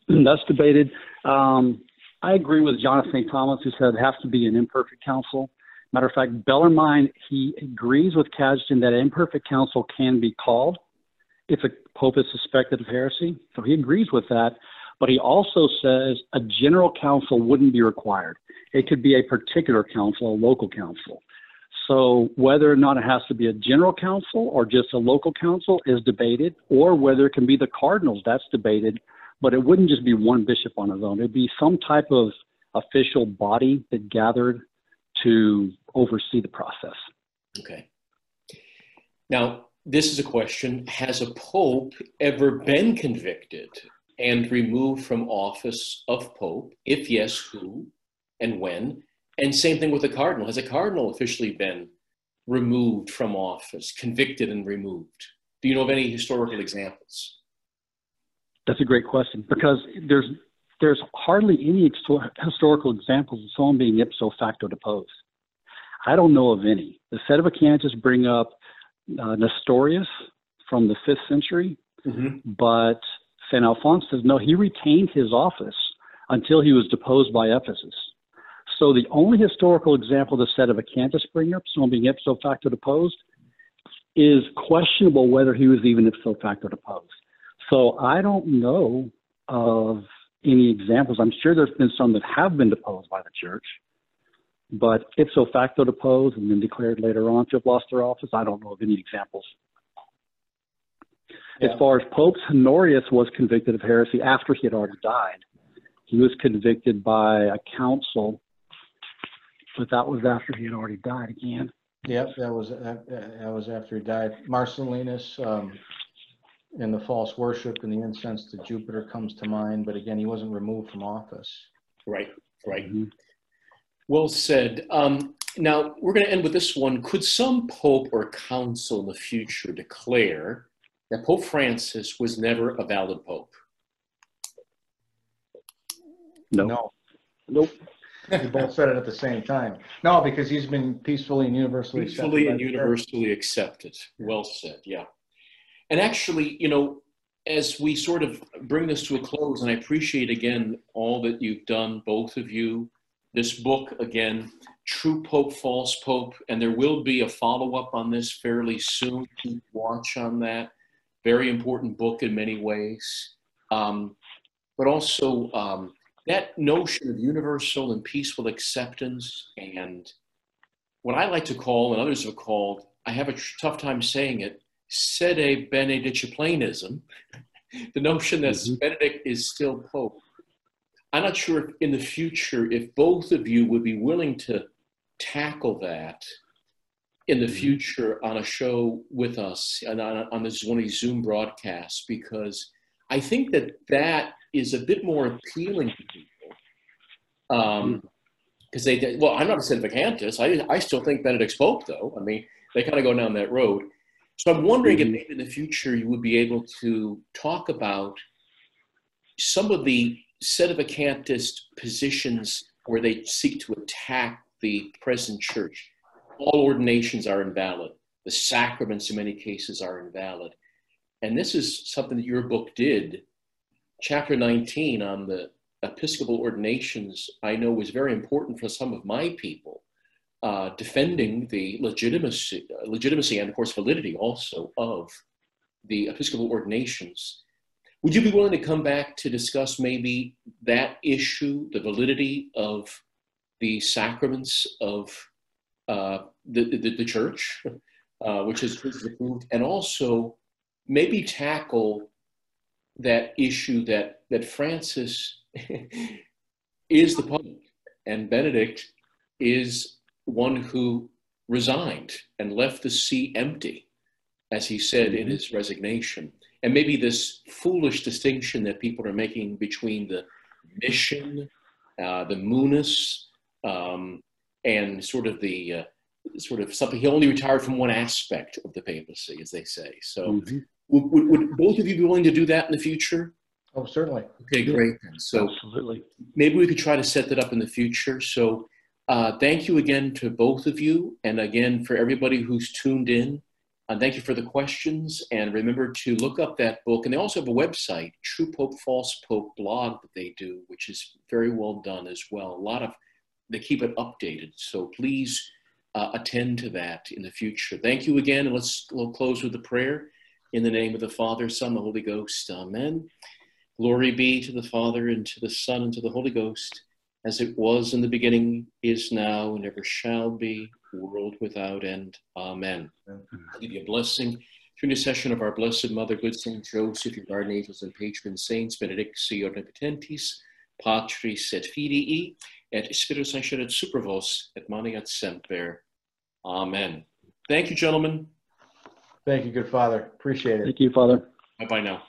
that's debated. Um, I agree with John of. Thomas, who said it has to be an imperfect council. Matter of fact, Bellarmine he agrees with Cajetan that imperfect council can be called if a pope is suspected of heresy. So he agrees with that, but he also says a general council wouldn't be required. It could be a particular council, a local council. So whether or not it has to be a general council or just a local council is debated, or whether it can be the cardinals, that's debated. But it wouldn't just be one bishop on his own. It'd be some type of official body that gathered to oversee the process. Okay. Now, this is a question Has a pope ever been convicted and removed from office of pope? If yes, who and when? And same thing with the cardinal. Has a cardinal officially been removed from office, convicted and removed? Do you know of any historical examples? That's a great question because there's there's hardly any historical examples of someone being ipso facto deposed. I don't know of any. The set of Sedevacantists bring up uh, Nestorius from the fifth century, mm-hmm. but St. Alphonse says no, he retained his office until he was deposed by Ephesus. So the only historical example of the Sedevacantists bring up, someone being ipso facto deposed, is questionable whether he was even ipso facto deposed. So I don't know of any examples. I'm sure there's been some that have been deposed by the church, but ipso facto deposed and then declared later on to have lost their office, I don't know of any examples. Yeah. As far as Pope Honorius was convicted of heresy after he had already died, he was convicted by a council, but that was after he had already died again. Yep, that was that, that was after he died. Marcellinus um, and the false worship and the incense to Jupiter comes to mind, but again, he wasn't removed from office. Right, right. Mm-hmm. Well said. Um, now, we're going to end with this one. Could some pope or council in the future declare that Pope Francis was never a valid pope? No. No. Nope. We both said it at the same time. No, because he's been peacefully and universally peacefully and universally accepted. Well said. Yeah. And actually, you know, as we sort of bring this to a close, and I appreciate again all that you've done, both of you. This book, again, True Pope, False Pope, and there will be a follow up on this fairly soon. Keep watch on that. Very important book in many ways. Um, but also, um, that notion of universal and peaceful acceptance, and what I like to call, and others have called, I have a tough time saying it, sede benediciplanism, the notion that mm-hmm. Benedict is still Pope. I'm not sure if in the future if both of you would be willing to tackle that in the mm-hmm. future on a show with us and on, on this one of these Zoom broadcasts because I think that that is a bit more appealing to people. Um, because mm. they, well, I'm not a Sedevacantist. I, I still think Benedict's Pope, though. I mean, they kind of go down that road. So I'm wondering if mm-hmm. maybe in the future you would be able to talk about some of the sedevacantist positions where they seek to attack the present church. All ordinations are invalid. The sacraments, in many cases, are invalid. And this is something that your book did. Chapter 19 on the Episcopal ordinations, I know, was very important for some of my people uh, defending the legitimacy, uh, legitimacy and, of course, validity also of the Episcopal ordinations. Would you be willing to come back to discuss maybe that issue, the validity of the sacraments of uh, the, the, the, church, uh, which is, which is approved, and also maybe tackle that issue that, that Francis is the Pope and Benedict is one who resigned and left the see empty, as he said in mm-hmm. his resignation. And maybe this foolish distinction that people are making between the mission, uh, the munus, um, and sort of the uh, sort of something he only retired from one aspect of the papacy, as they say. So, mm-hmm. Would, would, would, both of you be willing to do that in the future? Oh, certainly. Okay, great. Then. So, absolutely. Maybe we could try to set that up in the future. So, uh, thank you again to both of you, and again for everybody who's tuned in. Uh, thank you for the questions, and remember to look up that book. And they also have a website, True Pope False Pope blog that they do, which is very well done as well. A lot of they keep it updated, so please uh, attend to that in the future. Thank you again, and let's we'll close with a prayer. In the name of the Father, Son, the Holy Ghost. Amen. Glory be to the Father, and to the Son, and to the Holy Ghost as it was in the beginning, is now, and ever shall be, world without end. Amen. I give you a blessing through intercession of our Blessed Mother, good Saint Joseph, your guardian angels and patron saints, benedictio omnipotentis, Patris et Filii, et Spiritus Sancti et super vos, et maneat semper. Amen. Thank you, gentlemen. Thank you, good Father. Appreciate it. Thank you, Father. Bye bye now.